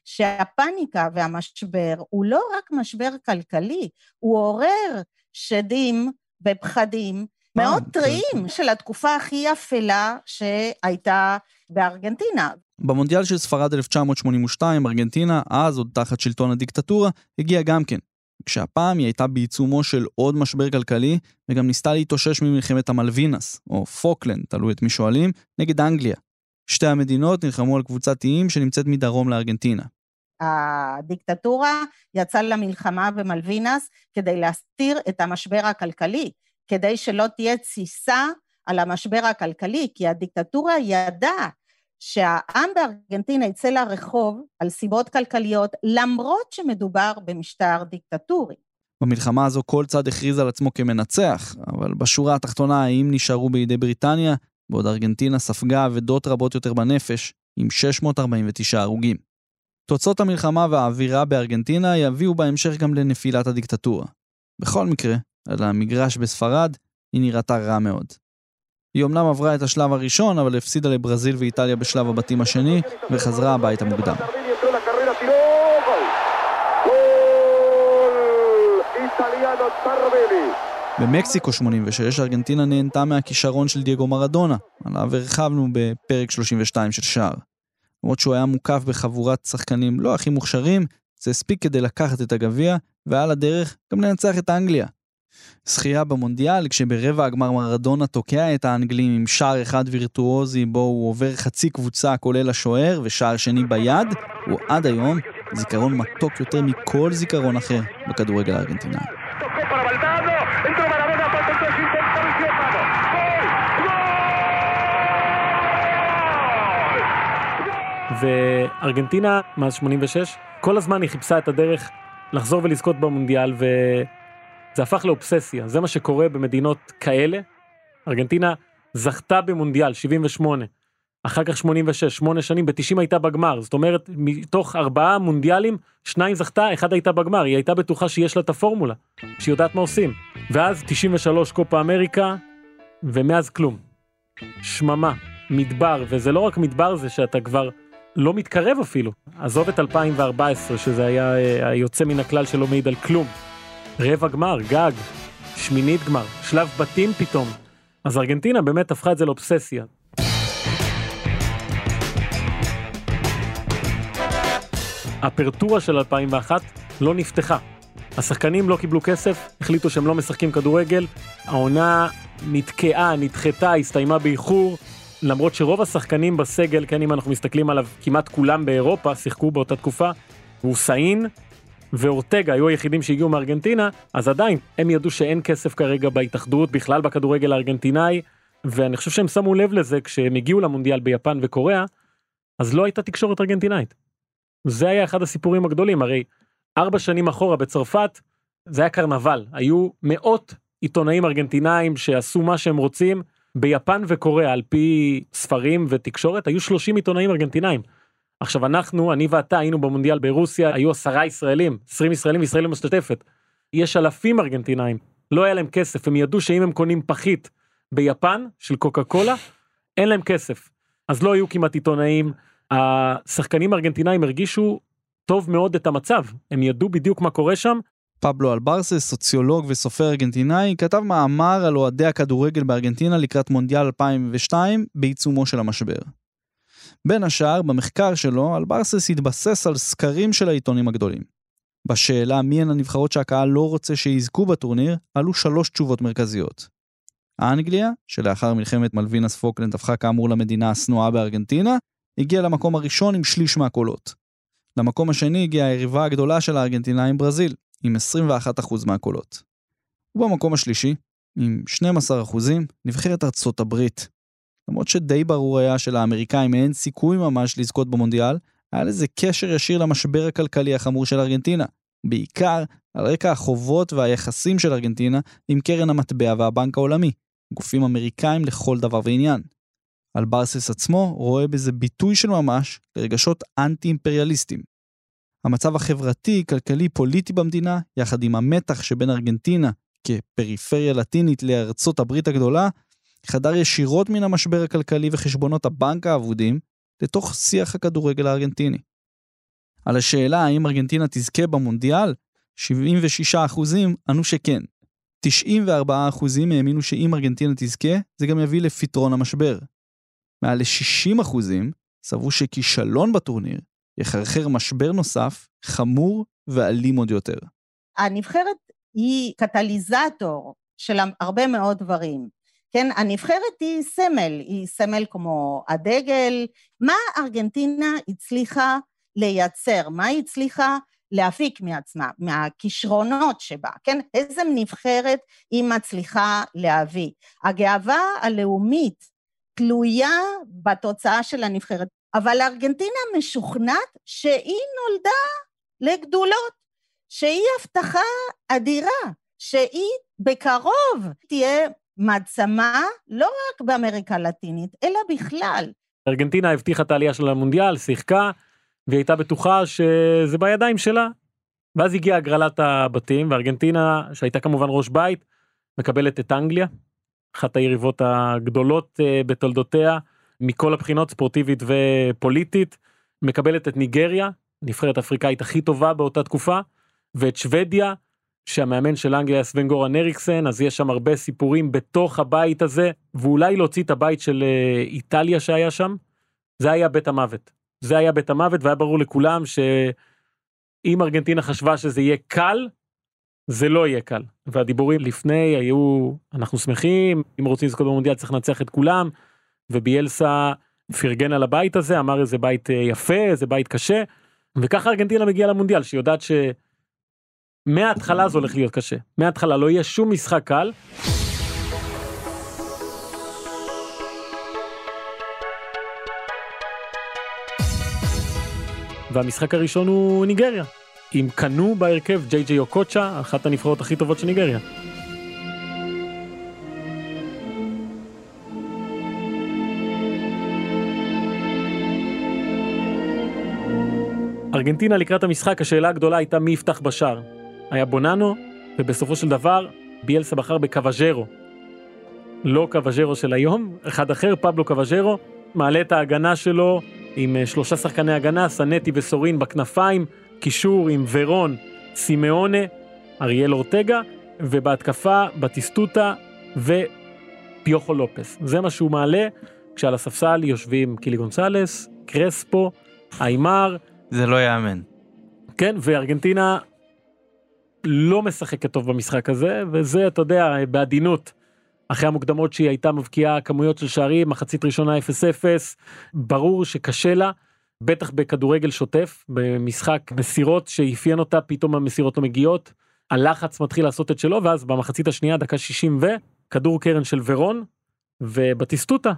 שהפאניקה והמשבר הוא לא רק משבר כלכלי, הוא עורר שדים ופחדים מאוד כן, טריים של התקופה הכי אפלה שהייתה בארגנטינה. במונדיאל של ספרד 1982, ארגנטינה, אז עוד תחת שלטון הדיקטטורה, הגיעה גם כן. כשהפעם היא הייתה בעיצומו של עוד משבר כלכלי, וגם ניסתה להתאושש ממלחמת המלווינס, או פוקלנד, תלוי את מי שואלים, נגד אנגליה. שתי המדינות נלחמו על קבוצת איים שנמצאת מדרום לארגנטינה. הדיקטטורה יצאה למלחמה במלווינס כדי להסתיר את המשבר הכלכלי, כדי שלא תהיה תסיסה על המשבר הכלכלי, כי הדיקטטורה ידעה שהעם בארגנטינה יצא לרחוב על סיבות כלכליות, למרות שמדובר במשטר דיקטטורי. במלחמה הזו כל צד הכריז על עצמו כמנצח, אבל בשורה התחתונה האיים נשארו בידי בריטניה, בעוד ארגנטינה ספגה אבדות רבות יותר בנפש, עם 649 הרוגים. תוצאות המלחמה והאווירה בארגנטינה יביאו בהמשך גם לנפילת הדיקטטורה. בכל מקרה, על המגרש בספרד, היא נראתה רע מאוד. היא אמנם עברה את השלב הראשון, אבל הפסידה לברזיל ואיטליה בשלב הבתים השני, וחזרה הביתה מוקדם. במקסיקו 86, ארגנטינה נהנתה מהכישרון של דייגו מרדונה, עליו הרחבנו בפרק 32 של שער. למרות שהוא היה מוקף בחבורת שחקנים לא הכי מוכשרים, זה הספיק כדי לקחת את הגביע, ועל הדרך גם לנצח את אנגליה. זכייה במונדיאל, כשברבע הגמר מרדונה תוקע את האנגלים עם שער אחד וירטואוזי בו הוא עובר חצי קבוצה כולל השוער ושער שני ביד, הוא עד היום זיכרון מתוק יותר מכל זיכרון אחר בכדורגל הארגנטינאי. וארגנטינה, מאז 86, כל הזמן היא חיפשה את הדרך לחזור ולזכות במונדיאל, וזה הפך לאובססיה. זה מה שקורה במדינות כאלה. ארגנטינה זכתה במונדיאל, 78. אחר כך 86, 8 שנים, ב-90 הייתה בגמר. זאת אומרת, מתוך ארבעה מונדיאלים, שניים זכתה, אחד הייתה בגמר. היא הייתה בטוחה שיש לה את הפורמולה, שהיא יודעת מה עושים. ואז 93 קופה אמריקה, ומאז כלום. שממה, מדבר, וזה לא רק מדבר זה שאתה כבר לא מתקרב אפילו. עזוב את 2014, שזה היה אה, היוצא מן הכלל שלא מעיד על כלום. רבע גמר, גג, שמינית גמר, שלב בתים פתאום. אז ארגנטינה באמת הפכה את זה לאובססיה. הפרטורה של 2001 לא נפתחה. השחקנים לא קיבלו כסף, החליטו שהם לא משחקים כדורגל, העונה נתקעה, נדחתה, הסתיימה באיחור, למרות שרוב השחקנים בסגל, כן, אם אנחנו מסתכלים עליו, כמעט כולם באירופה שיחקו באותה תקופה, הוסיין ואורטגה היו היחידים שהגיעו מארגנטינה, אז עדיין, הם ידעו שאין כסף כרגע בהתאחדות, בכלל בכדורגל הארגנטינאי, ואני חושב שהם שמו לב לזה כשהם הגיעו למונדיאל ביפן וקוריאה, אז לא הייתה תקשורת ארגנטינאית. זה היה אחד הסיפורים הגדולים, הרי ארבע שנים אחורה בצרפת, זה היה קרנבל, היו מאות עיתונאים ארגנטינאים שעשו מה שהם רוצים, ביפן וקוריאה על פי ספרים ותקשורת היו 30 עיתונאים ארגנטינאים. עכשיו אנחנו, אני ואתה היינו במונדיאל ברוסיה, היו עשרה ישראלים, 20 ישראלים וישראל משתתפת. יש אלפים ארגנטינאים, לא היה להם כסף, הם ידעו שאם הם קונים פחית ביפן של קוקה קולה, אין להם כסף. אז לא היו כמעט עיתונאים, השחקנים הארגנטינאים הרגישו טוב מאוד את המצב, הם ידעו בדיוק מה קורה שם, פבלו אלברסס, סוציולוג וסופר ארגנטינאי, כתב מאמר על אוהדי הכדורגל בארגנטינה לקראת מונדיאל 2002 בעיצומו של המשבר. בין השאר, במחקר שלו, אלברסס התבסס על סקרים של העיתונים הגדולים. בשאלה מי הן הנבחרות שהקהל לא רוצה שיזכו בטורניר, עלו שלוש תשובות מרכזיות. אנגליה, שלאחר מלחמת מלווינס פוקלנד הפכה כאמור למדינה השנואה בארגנטינה, הגיעה למקום הראשון עם שליש מהקולות. למקום השני הגיעה היריבה הגדולה של הארגנטינאים ברזיל, עם 21% מהקולות. ובמקום השלישי, עם 12%, נבחרת ארצות הברית. למרות שדי ברור היה שלאמריקאים אין סיכוי ממש לזכות במונדיאל, היה לזה קשר ישיר למשבר הכלכלי החמור של ארגנטינה. בעיקר על רקע החובות והיחסים של ארגנטינה עם קרן המטבע והבנק העולמי, גופים אמריקאים לכל דבר ועניין. אלברסס עצמו רואה בזה ביטוי של ממש לרגשות אנטי-אימפריאליסטיים. המצב החברתי, כלכלי, פוליטי במדינה, יחד עם המתח שבין ארגנטינה כפריפריה לטינית לארצות הברית הגדולה, חדר ישירות מן המשבר הכלכלי וחשבונות הבנק האבודים לתוך שיח הכדורגל הארגנטיני. על השאלה האם ארגנטינה תזכה במונדיאל, 76% ענו שכן. 94% האמינו שאם ארגנטינה תזכה, זה גם יביא לפתרון המשבר. מעל ל-60% סברו שכישלון בטורניר יחרחר משבר נוסף, חמור ואלים עוד יותר. הנבחרת היא קטליזטור של הרבה מאוד דברים. כן, הנבחרת היא סמל, היא סמל כמו הדגל. מה ארגנטינה הצליחה לייצר? מה היא הצליחה להפיק מעצמה, מהכישרונות שבה, כן? איזה נבחרת היא מצליחה להביא. הגאווה הלאומית תלויה בתוצאה של הנבחרת, אבל ארגנטינה משוכנעת שהיא נולדה לגדולות, שהיא הבטחה אדירה, שהיא בקרוב תהיה מעצמה לא רק באמריקה הלטינית, אלא בכלל. ארגנטינה הבטיחה את העלייה שלה למונדיאל, שיחקה, והיא הייתה בטוחה שזה בידיים שלה. ואז הגיעה הגרלת הבתים, וארגנטינה, שהייתה כמובן ראש בית, מקבלת את אנגליה, אחת היריבות הגדולות אה, בתולדותיה, מכל הבחינות ספורטיבית ופוליטית, מקבלת את ניגריה, נבחרת אפריקאית הכי טובה באותה תקופה, ואת שוודיה, שהמאמן של אנגליה סוון גורן אריקסן, אז יש שם הרבה סיפורים בתוך הבית הזה, ואולי להוציא את הבית של אה, איטליה שהיה שם, זה היה בית המוות. זה היה בית המוות והיה ברור לכולם שאם ארגנטינה חשבה שזה יהיה קל, זה לא יהיה קל. והדיבורים לפני היו, אנחנו שמחים, אם רוצים לזכות במונדיאל צריך לנצח את כולם, וביאלסה פרגן על הבית הזה, אמר איזה בית אה, יפה, איזה בית קשה, וככה ארגנטינה מגיעה למונדיאל, שהיא יודעת שמההתחלה זה הולך להיות קשה. מההתחלה לא יהיה שום משחק קל. והמשחק הראשון הוא ניגריה. עם קנו בהרכב ג'יי ג'יי אוקוצ'ה, אחת הנבחרות הכי טובות של ניגריה. ארגנטינה לקראת המשחק, השאלה הגדולה הייתה מי יפתח בשער. היה בוננו, ובסופו של דבר ביאלסה בחר בקוואז'רו. לא קוואז'רו של היום, אחד אחר, פבלו קוואז'רו, מעלה את ההגנה שלו עם אה, שלושה שחקני הגנה, סנטי וסורין בכנפיים, קישור עם ורון, סימאונה, אריאל אורטגה, ובהתקפה בטיסטוטה ופיוכו לופס. זה מה שהוא מעלה, כשעל הספסל יושבים קילי גונסלס, קרספו, איימר. זה לא ייאמן. כן, וארגנטינה לא משחקת טוב במשחק הזה, וזה, אתה יודע, בעדינות. אחרי המוקדמות שהיא הייתה מבקיעה כמויות של שערים, מחצית ראשונה 0-0, ברור שקשה לה, בטח בכדורגל שוטף, במשחק מסירות שאפיין אותה, פתאום המסירות לא מגיעות, הלחץ מתחיל לעשות את שלו, ואז במחצית השנייה, דקה 60 ו, כדור קרן של ורון, ובטיסטוטה,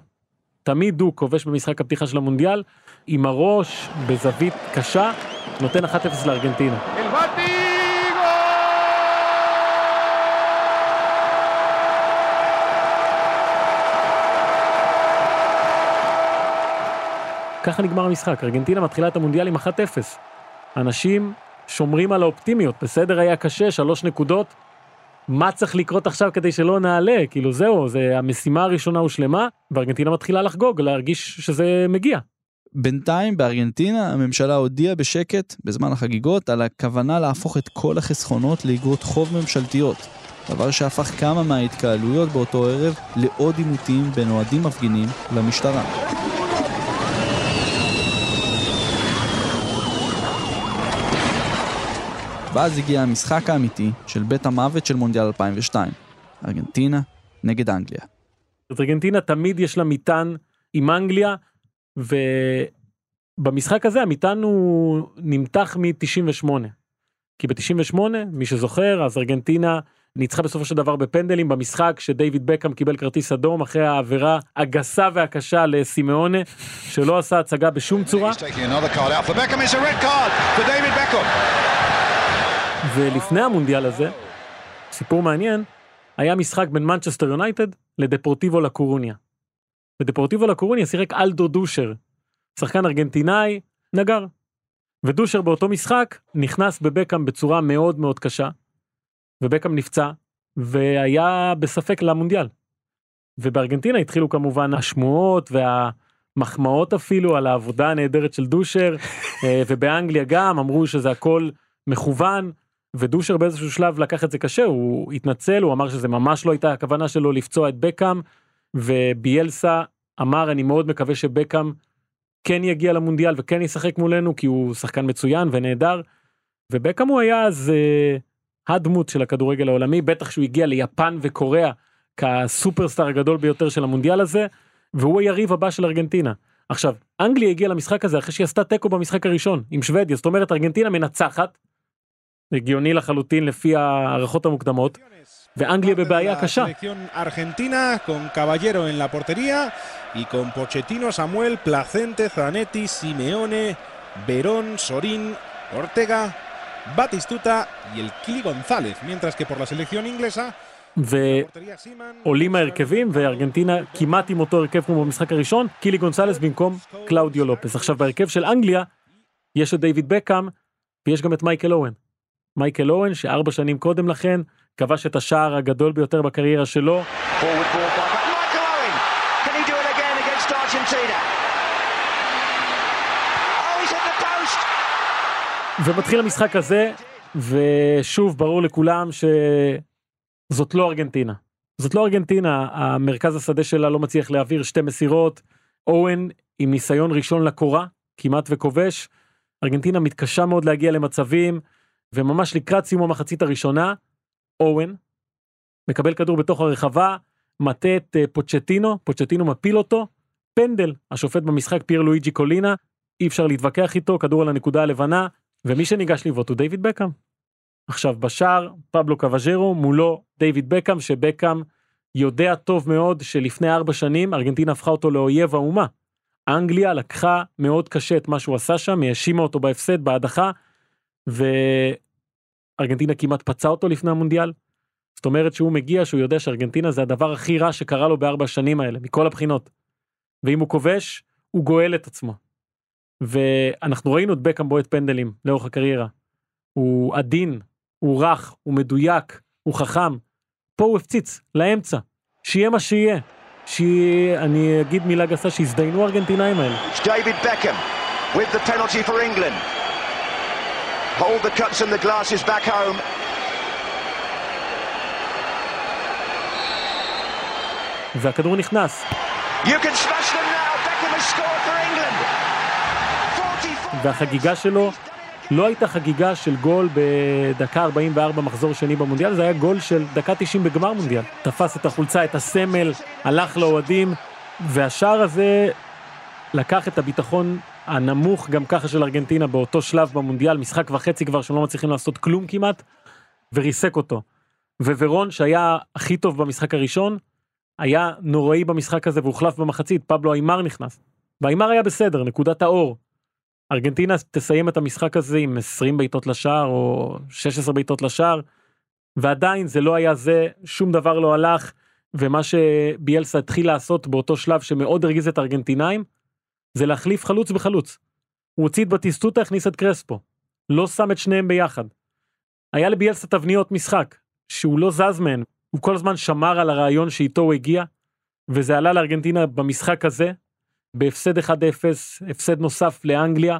תמיד הוא כובש במשחק הפתיחה של המונדיאל, עם הראש בזווית קשה, נותן 1-0 לארגנטינה. ככה נגמר המשחק, ארגנטינה מתחילה את המונדיאל עם 1-0. אנשים שומרים על האופטימיות, בסדר היה קשה, שלוש נקודות. מה צריך לקרות עכשיו כדי שלא נעלה? כאילו זהו, זה המשימה הראשונה הושלמה, וארגנטינה מתחילה לחגוג, להרגיש שזה מגיע. בינתיים בארגנטינה הממשלה הודיעה בשקט, בזמן החגיגות, על הכוונה להפוך את כל החסכונות לאגרות חוב ממשלתיות. דבר שהפך כמה מההתקהלויות באותו ערב לעוד עימותים בין אוהדים מפגינים למשטרה. ואז הגיע המשחק האמיתי של בית המוות של מונדיאל 2002, ארגנטינה נגד אנגליה. אז ארגנטינה תמיד יש לה מטען עם אנגליה, ובמשחק הזה המטען הוא נמתח מ-98. כי ב-98, מי שזוכר, אז ארגנטינה ניצחה בסופו של דבר בפנדלים במשחק שדייוויד בקאם קיבל כרטיס אדום אחרי העבירה הגסה והקשה לסימאונה שלא עשה הצגה בשום צורה. ולפני המונדיאל הזה, סיפור מעניין, היה משחק בין מנצ'סטר יונייטד לדפורטיבו לקורוניה. בדפורטיבו לקורוניה שיחק אלדו דושר, שחקן ארגנטינאי, נגר. ודושר באותו משחק נכנס בבקאם בצורה מאוד מאוד קשה, ובקאם נפצע, והיה בספק למונדיאל. ובארגנטינה התחילו כמובן השמועות והמחמאות אפילו על העבודה הנהדרת של דושר, אה, ובאנגליה גם אמרו שזה הכל מכוון, ודושר באיזשהו שלב לקח את זה קשה, הוא התנצל, הוא אמר שזה ממש לא הייתה הכוונה שלו לפצוע את בקאם, וביאלסה אמר אני מאוד מקווה שבקאם כן יגיע למונדיאל וכן ישחק מולנו כי הוא שחקן מצוין ונהדר. ובקאם הוא היה אז אה, הדמות של הכדורגל העולמי בטח שהוא הגיע ליפן וקוריאה כסופרסטאר הגדול ביותר של המונדיאל הזה והוא היריב הבא של ארגנטינה. עכשיו אנגליה הגיעה למשחק הזה אחרי שהיא עשתה תיקו במשחק הראשון עם שוודיה זאת אומרת ארגנטינה מנצחת. הגיוני לחלוטין לפי הערכות המוקדמות. ואנגליה בבעיה קשה. ארגנטינה con Caballero en la portería y con Pochettino, Samuel, Placente, Zanetti, Simeone, Verón, Sorín, Ortega, Batistuta y el Kili González, mientras que por la selección inglesa ועולים ההרכבים וארגנטינה כמעט עם אותו הרכב כמו במשחק הראשון קילי גונסלס במקום קלאודיו לופס עכשיו בהרכב של אנגליה יש את דיוויד בקאם ויש גם את מייקל אואן. מייקל אואן שארבע שנים קודם לכן כבש את השער הגדול ביותר בקריירה שלו. ומתחיל המשחק הזה ושוב ברור לכולם שזאת לא ארגנטינה. זאת לא ארגנטינה המרכז השדה שלה לא מצליח להעביר שתי מסירות אוהן עם ניסיון ראשון לקורה כמעט וכובש. ארגנטינה מתקשה מאוד להגיע למצבים וממש לקראת סיום המחצית הראשונה אוהן, מקבל כדור בתוך הרחבה, מטה את אה, פוצ'טינו, פוצ'טינו מפיל אותו, פנדל, השופט במשחק פייר לואיג'י קולינה, אי אפשר להתווכח איתו, כדור על הנקודה הלבנה, ומי שניגש לבעוט הוא דיוויד בקאם. עכשיו בשער, פבלו קוואז'רו, מולו דיוויד בקאם, שבקאם יודע טוב מאוד שלפני ארבע שנים ארגנטינה הפכה אותו לאויב האומה. אנגליה לקחה מאוד קשה את מה שהוא עשה שם, האשימה אותו בהפסד, בהדחה, ו... ארגנטינה כמעט פצע אותו לפני המונדיאל. זאת אומרת שהוא מגיע שהוא יודע שארגנטינה זה הדבר הכי רע שקרה לו בארבע השנים האלה מכל הבחינות. ואם הוא כובש הוא גואל את עצמו. ואנחנו ראינו את בקאם בועט פנדלים לאורך הקריירה. הוא עדין, הוא רך, הוא מדויק, הוא חכם. פה הוא הפציץ לאמצע, שיהיה מה שיהיה. שאני אגיד מילה גסה שיזדיינו הארגנטינאים האלה. Hold the cups and the glasses back home. והכדור נכנס. You can smash them now. Beckham has scored for England. 44... והחגיגה שלו לא הייתה חגיגה של גול בדקה 44 מחזור שני במונדיאל, זה היה גול של דקה 90 בגמר מונדיאל. תפס את החולצה, את הסמל, הלך לאוהדים, והשער הזה לקח את הביטחון הנמוך גם ככה של ארגנטינה באותו שלב במונדיאל, משחק וחצי כבר שהם לא מצליחים לעשות כלום כמעט, וריסק אותו. וורון שהיה הכי טוב במשחק הראשון, היה נוראי במשחק הזה והוחלף במחצית, פבלו איימר נכנס. ואיימר היה בסדר, נקודת האור. ארגנטינה תסיים את המשחק הזה עם 20 בעיטות לשער או 16 בעיטות לשער, ועדיין זה לא היה זה, שום דבר לא הלך, ומה שביאלסה התחיל לעשות באותו שלב שמאוד הרגיז את הארגנטינאים, זה להחליף חלוץ בחלוץ. הוא הוציא את בטיסטוטה, הכניס את קרספו. לא שם את שניהם ביחד. היה לביאלסה תבניות משחק, שהוא לא זז מהן, הוא כל הזמן שמר על הרעיון שאיתו הוא הגיע, וזה עלה לארגנטינה במשחק הזה, בהפסד 1-0, הפסד נוסף לאנגליה.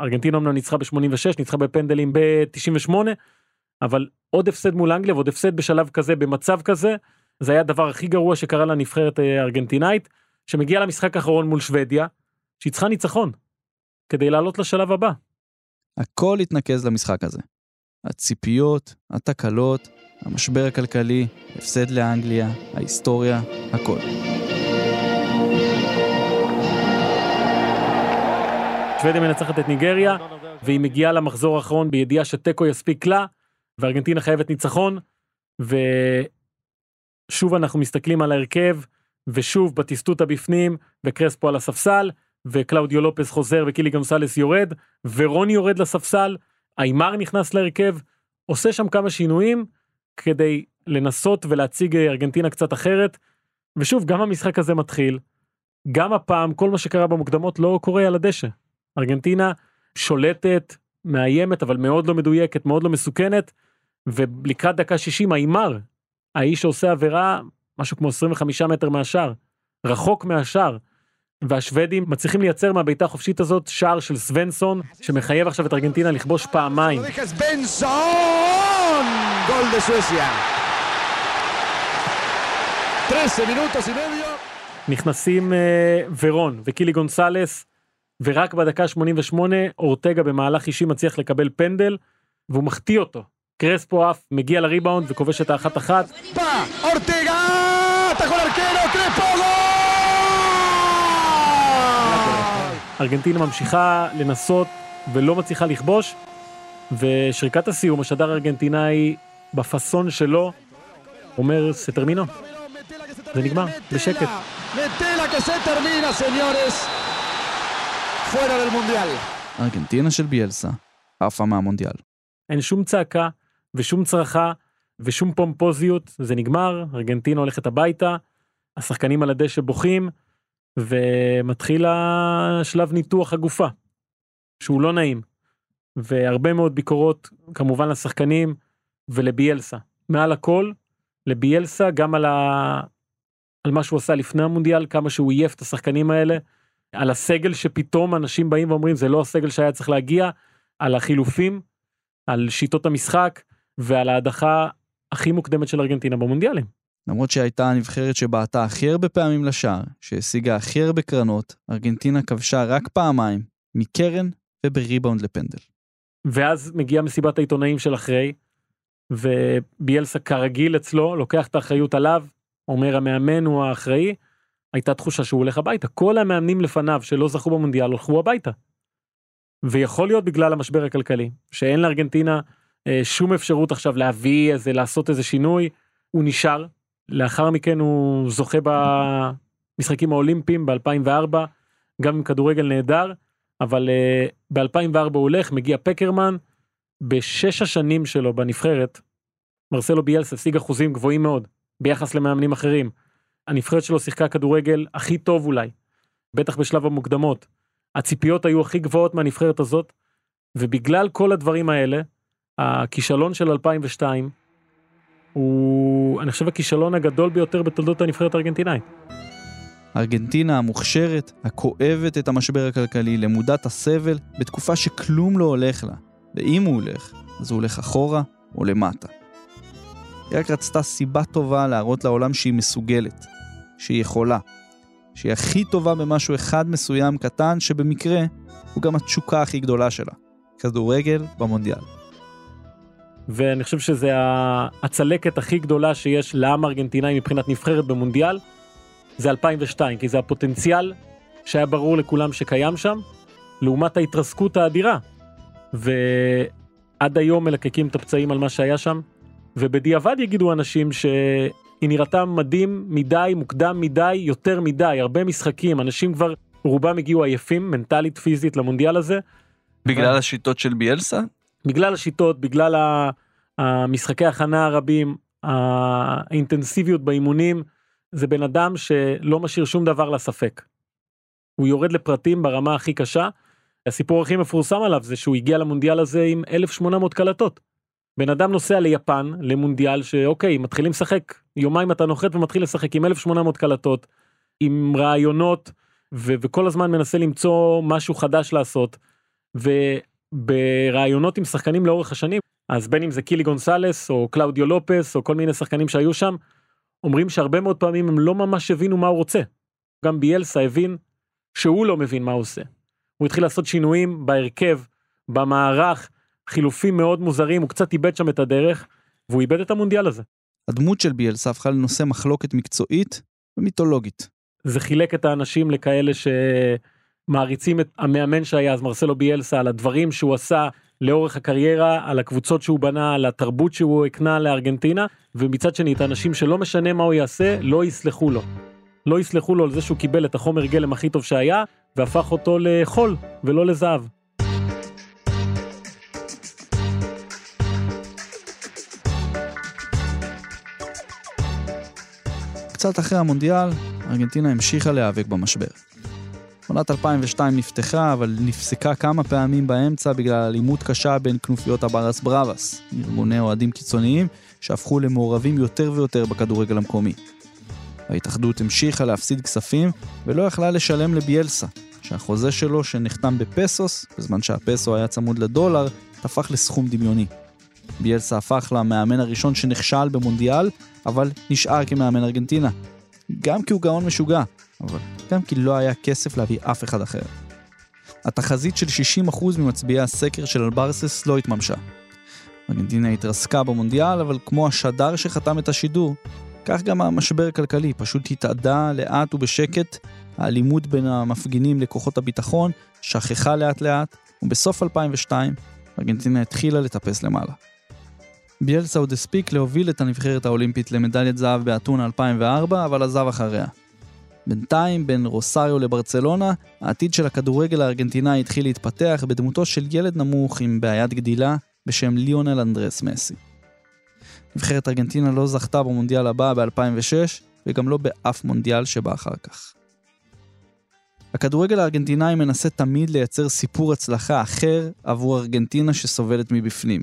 ארגנטינה אמנם ניצחה ב-86, ניצחה בפנדלים ב-98, אבל עוד הפסד מול אנגליה ועוד הפסד בשלב כזה, במצב כזה, זה היה הדבר הכי גרוע שקרה לנבחרת הארגנטינאית, שמגיעה למשחק האחרון מול שוודיה, שהיא צריכה ניצחון כדי לעלות לשלב הבא. הכל התנקז למשחק הזה. הציפיות, התקלות, המשבר הכלכלי, הפסד לאנגליה, ההיסטוריה, הכל. שוודיה מנצחת את ניגריה, והיא מגיעה למחזור האחרון בידיעה שתיקו יספיק לה, וארגנטינה חייבת ניצחון, ושוב אנחנו מסתכלים על ההרכב, ושוב בטיסטוטה בפנים, וקרספו על הספסל, וקלאודיו לופס חוזר וקילי גונסלס יורד, ורוני יורד לספסל, איימר נכנס להרכב, עושה שם כמה שינויים כדי לנסות ולהציג ארגנטינה קצת אחרת, ושוב, גם המשחק הזה מתחיל, גם הפעם כל מה שקרה במוקדמות לא קורה על הדשא. ארגנטינה שולטת, מאיימת, אבל מאוד לא מדויקת, מאוד לא מסוכנת, ולקראת דקה 60 איימר, האיש שעושה עבירה, משהו כמו 25 מטר מהשער, רחוק מהשער. והשוודים מצליחים לייצר מהבעיטה החופשית הזאת שער של סוונסון, שמחייב עכשיו את ארגנטינה לכבוש פעמיים. Gol de Suecia. 13 minutos y medio. נכנסים אה, ורון וקילי גונסלס, ורק בדקה 88 אורטגה במהלך אישי מצליח לקבל פנדל, והוא מחטיא אותו. קרספו אף מגיע לריבאונד וכובש את האחת אחת. Va, ארגנטינה ממשיכה לנסות ולא מצליחה לכבוש, ושריקת הסיום, השדר הארגנטינאי בפאסון שלו, אומר סטרמינו. זה נגמר, בשקט. ארגנטינה של ביאלסה עפה מהמונדיאל. אין שום צעקה ושום צרחה ושום פומפוזיות, זה נגמר, ארגנטינה הולכת הביתה, השחקנים על הדשא בוכים, ומתחיל השלב ניתוח הגופה, שהוא לא נעים, והרבה מאוד ביקורות כמובן לשחקנים ולביאלסה. מעל הכל, לביאלסה גם על, ה... על מה שהוא עשה לפני המונדיאל, כמה שהוא עייף את השחקנים האלה, על הסגל שפתאום אנשים באים ואומרים זה לא הסגל שהיה צריך להגיע, על החילופים, על שיטות המשחק ועל ההדחה הכי מוקדמת של ארגנטינה במונדיאלים. למרות שהייתה הנבחרת שבעטה הכי הרבה פעמים לשער, שהשיגה הכי הרבה קרנות, ארגנטינה כבשה רק פעמיים, מקרן ובריבאונד לפנדל. ואז מגיעה מסיבת העיתונאים של אחרי, וביאלסה כרגיל אצלו, לוקח את האחריות עליו, אומר המאמן הוא האחראי, הייתה תחושה שהוא הולך הביתה. כל המאמנים לפניו שלא זכו במונדיאל הלכו הביתה. ויכול להיות בגלל המשבר הכלכלי, שאין לארגנטינה אה, שום אפשרות עכשיו להביא איזה, לעשות איזה שינוי, הוא נשאר, לאחר מכן הוא זוכה במשחקים האולימפיים ב-2004, גם עם כדורגל נהדר, אבל uh, ב-2004 הוא הולך, מגיע פקרמן, בשש השנים שלו בנבחרת, מרסלו ביאלס השיג אחוזים גבוהים מאוד, ביחס למאמנים אחרים. הנבחרת שלו שיחקה כדורגל הכי טוב אולי, בטח בשלב המוקדמות. הציפיות היו הכי גבוהות מהנבחרת הזאת, ובגלל כל הדברים האלה, הכישלון של 2002, הוא, אני חושב, הכישלון הגדול ביותר בתולדות הנבחרת הארגנטינאית. ארגנטינה המוכשרת, הכואבת את המשבר הכלכלי, למודת הסבל, בתקופה שכלום לא הולך לה. ואם הוא הולך, אז הוא הולך אחורה או למטה. היא רק רצתה סיבה טובה להראות לעולם שהיא מסוגלת, שהיא יכולה, שהיא הכי טובה במשהו אחד מסוים קטן, שבמקרה הוא גם התשוקה הכי גדולה שלה, כדורגל במונדיאל. ואני חושב שזה הצלקת הכי גדולה שיש לעם הארגנטינאי מבחינת נבחרת במונדיאל, זה 2002, כי זה הפוטנציאל שהיה ברור לכולם שקיים שם, לעומת ההתרסקות האדירה. ועד היום מלקקים את הפצעים על מה שהיה שם, ובדיעבד יגידו אנשים שהיא נראתה מדהים מדי, מוקדם מדי, יותר מדי, הרבה משחקים, אנשים כבר, רובם הגיעו עייפים, מנטלית, פיזית, למונדיאל הזה. בגלל השיטות של ביאלסה? בגלל השיטות, בגלל המשחקי הכנה הרבים, האינטנסיביות באימונים, זה בן אדם שלא משאיר שום דבר לספק. הוא יורד לפרטים ברמה הכי קשה. הסיפור הכי מפורסם עליו זה שהוא הגיע למונדיאל הזה עם 1800 קלטות. בן אדם נוסע ליפן, למונדיאל שאוקיי, מתחילים לשחק, יומיים אתה נוחת ומתחיל לשחק עם 1800 קלטות, עם רעיונות, ו- וכל הזמן מנסה למצוא משהו חדש לעשות. וברעיונות עם שחקנים לאורך השנים, אז בין אם זה קילי גונסלס או קלאודיו לופס או כל מיני שחקנים שהיו שם, אומרים שהרבה מאוד פעמים הם לא ממש הבינו מה הוא רוצה. גם ביאלסה הבין שהוא לא מבין מה הוא עושה. הוא התחיל לעשות שינויים בהרכב, במערך, חילופים מאוד מוזרים, הוא קצת איבד שם את הדרך, והוא איבד את המונדיאל הזה. הדמות של ביאלסה הפכה לנושא מחלוקת מקצועית ומיתולוגית. זה חילק את האנשים לכאלה שמעריצים את המאמן שהיה אז מרסלו ביאלסה על הדברים שהוא עשה לאורך הקריירה, על הקבוצות שהוא בנה, על התרבות שהוא הקנה לארגנטינה, ומצד שני את האנשים שלא משנה מה הוא יעשה, לא יסלחו לו. לא יסלחו לו על זה שהוא קיבל את החומר גלם הכי טוב שהיה, והפך אותו לחול ולא לזהב. קצת אחרי המונדיאל, ארגנטינה המשיכה להיאבק במשבר. עונת 2002 נפתחה, אבל נפסקה כמה פעמים באמצע בגלל אלימות קשה בין כנופיות הברס בראבס, ארגוני אוהדים קיצוניים שהפכו למעורבים יותר ויותר בכדורגל המקומי. ההתאחדות המשיכה להפסיד כספים ולא יכלה לשלם לביאלסה, שהחוזה שלו שנחתם בפסוס, בזמן שהפסו היה צמוד לדולר, הפך לסכום דמיוני. ביאלסה הפך למאמן הראשון שנכשל במונדיאל, אבל נשאר כמאמן ארגנטינה. גם כי הוא גאון משוגע, אבל גם כי לא היה כסף להביא אף אחד אחר. התחזית של 60% ממצביעי הסקר של אלברסס לא התממשה. ארגנטינה התרסקה במונדיאל, אבל כמו השדר שחתם את השידור, כך גם המשבר הכלכלי פשוט התאדה לאט ובשקט, האלימות בין המפגינים לכוחות הביטחון שכחה לאט לאט, ובסוף 2002 ארגנטינה התחילה לטפס למעלה. ביאלסה עוד הספיק להוביל את הנבחרת האולימפית למדליית זהב באתונה 2004, אבל עזב אחריה. בינתיים, בין רוסריו לברצלונה, העתיד של הכדורגל הארגנטינאי התחיל להתפתח בדמותו של ילד נמוך עם בעיית גדילה בשם ליונל אנדרס מסי. נבחרת ארגנטינה לא זכתה במונדיאל הבא ב-2006, וגם לא באף מונדיאל שבא אחר כך. הכדורגל הארגנטינאי מנסה תמיד לייצר סיפור הצלחה אחר עבור ארגנטינה שסובלת מבפנים.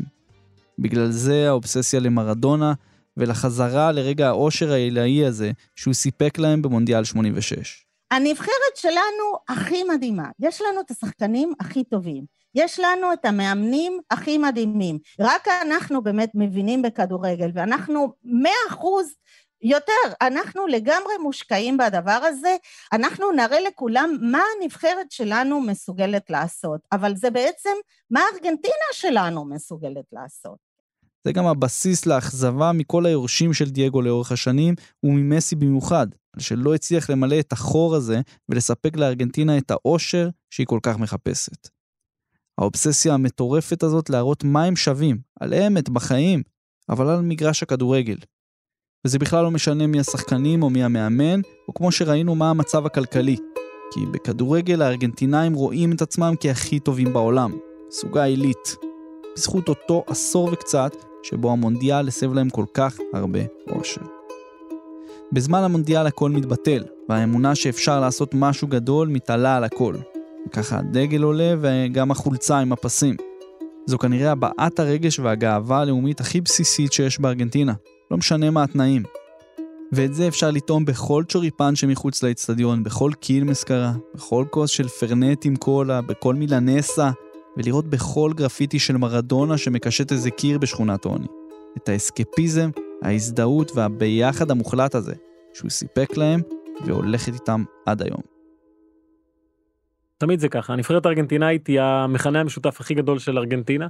בגלל זה האובססיה למרדונה ולחזרה לרגע האושר העילאי הזה שהוא סיפק להם במונדיאל 86. הנבחרת שלנו הכי מדהימה. יש לנו את השחקנים הכי טובים. יש לנו את המאמנים הכי מדהימים. רק אנחנו באמת מבינים בכדורגל, ואנחנו מאה אחוז יותר, אנחנו לגמרי מושקעים בדבר הזה, אנחנו נראה לכולם מה הנבחרת שלנו מסוגלת לעשות, אבל זה בעצם מה ארגנטינה שלנו מסוגלת לעשות. זה גם הבסיס לאכזבה מכל היורשים של דייגו לאורך השנים, וממסי במיוחד, שלא הצליח למלא את החור הזה ולספק לארגנטינה את האושר שהיא כל כך מחפשת. האובססיה המטורפת הזאת להראות מה הם שווים, על אמת, בחיים, אבל על מגרש הכדורגל. וזה בכלל לא משנה מי השחקנים או מי המאמן, או כמו שראינו מה המצב הכלכלי. כי בכדורגל הארגנטינאים רואים את עצמם כהכי טובים בעולם, סוגה עילית. בזכות אותו עשור וקצת שבו המונדיאל הסב להם כל כך הרבה אושר. בזמן המונדיאל הכל מתבטל, והאמונה שאפשר לעשות משהו גדול מתעלה על הכל. וככה הדגל עולה וגם החולצה עם הפסים. זו כנראה הבעת הרגש והגאווה הלאומית הכי בסיסית שיש בארגנטינה, לא משנה מה התנאים. ואת זה אפשר לטעום בכל צ'וריפן שמחוץ לאצטדיון, בכל קיל מסקרה, בכל כוס של פרנט עם קולה, בכל מילנסה, ולראות בכל גרפיטי של מרדונה שמקשט איזה קיר בשכונת עוני. את האסקפיזם, ההזדהות והביחד המוחלט הזה, שהוא סיפק להם והולכת איתם עד היום. תמיד זה ככה, הנבחרת הארגנטינאית היא המכנה המשותף הכי גדול של ארגנטינה.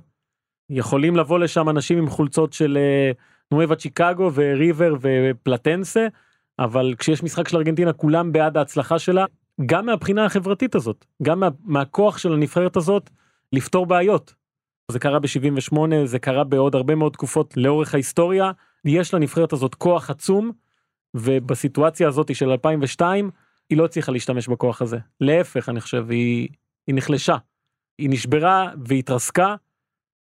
יכולים לבוא לשם אנשים עם חולצות של אה, נואבה צ'יקגו וריבר ופלטנסה, אבל כשיש משחק של ארגנטינה כולם בעד ההצלחה שלה, גם מהבחינה החברתית הזאת, גם מה, מהכוח של הנבחרת הזאת לפתור בעיות. זה קרה ב-78, זה קרה בעוד הרבה מאוד תקופות לאורך ההיסטוריה. יש לנבחרת הזאת כוח עצום, ובסיטואציה הזאת של 2002, היא לא הצליחה להשתמש בכוח הזה. להפך, אני חושב, היא, היא נחלשה. היא נשברה והתרסקה,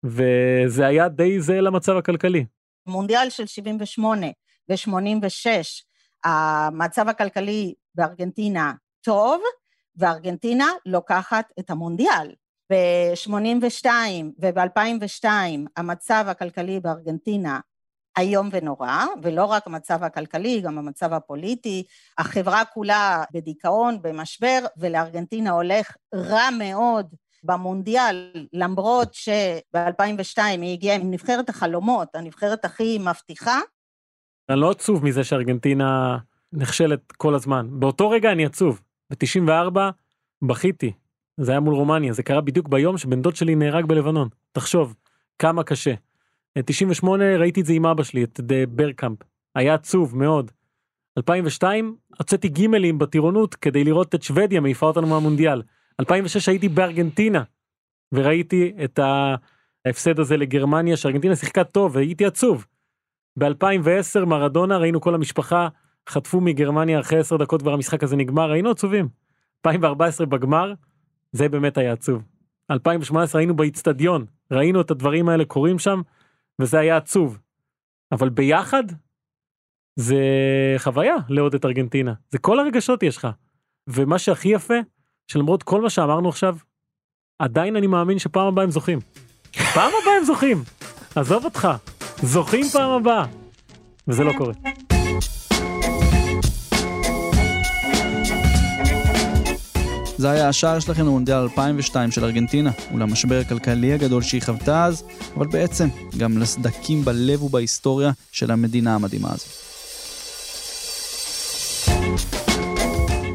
וזה היה די זהה למצב הכלכלי. מונדיאל של 78 ו-86, המצב הכלכלי בארגנטינה טוב, וארגנטינה לוקחת את המונדיאל. ב-82 וב-2002 המצב הכלכלי בארגנטינה איום ונורא, ולא רק המצב הכלכלי, גם המצב הפוליטי, החברה כולה בדיכאון, במשבר, ולארגנטינה הולך רע מאוד במונדיאל, למרות שב-2002 היא הגיעה עם נבחרת החלומות, הנבחרת הכי מבטיחה. אני לא עצוב מזה שארגנטינה נכשלת כל הזמן. באותו רגע אני עצוב. ב-94 בכיתי, זה היה מול רומניה, זה קרה בדיוק ביום שבן דוד שלי נהרג בלבנון. תחשוב, כמה קשה. 98 ראיתי את זה עם אבא שלי, את ברקאמפ. היה עצוב מאוד. 2002 הוצאתי גימלים בטירונות כדי לראות את שוודיה מעיפה אותנו מהמונדיאל. 2006 הייתי בארגנטינה וראיתי את ההפסד הזה לגרמניה שארגנטינה שיחקה טוב והייתי עצוב. ב-2010 מרדונה ראינו כל המשפחה חטפו מגרמניה אחרי 10 דקות כבר המשחק הזה נגמר היינו עצובים. 2014 בגמר זה באמת היה עצוב. 2018 היינו באיצטדיון, ראינו את הדברים האלה קורים שם, וזה היה עצוב. אבל ביחד, זה חוויה לעוד את ארגנטינה. זה כל הרגשות יש לך. ומה שהכי יפה, שלמרות כל מה שאמרנו עכשיו, עדיין אני מאמין שפעם הבאה הם זוכים. פעם הבאה הם זוכים. עזוב אותך, זוכים פעם הבאה. וזה לא קורה. זה היה השער שלכם למונדיאל 2002 של ארגנטינה, ולמשבר הכלכלי הגדול שהיא חוותה אז, אבל בעצם גם לסדקים בלב ובהיסטוריה של המדינה המדהימה הזאת.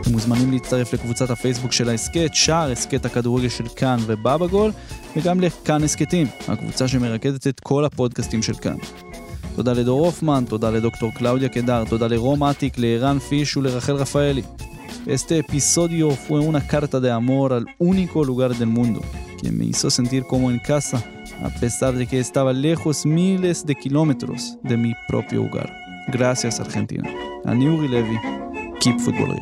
אתם מוזמנים להצטרף לקבוצת הפייסבוק של ההסכת, שער הסכת הכדורגל של כאן ובבא גול, וגם לכאן הסכתים, הקבוצה שמרכזת את כל הפודקאסטים של כאן. תודה לדור הופמן, תודה לדוקטור קלאודיה קדר, תודה לרום אטיק, לערן פיש ולרחל רפאלי. Este episodio fue una carta de amor al único lugar del mundo que me hizo sentir como en casa, a pesar de que estaba lejos miles de kilómetros de mi propio hogar. Gracias Argentina. A Newry Levy, Keep Football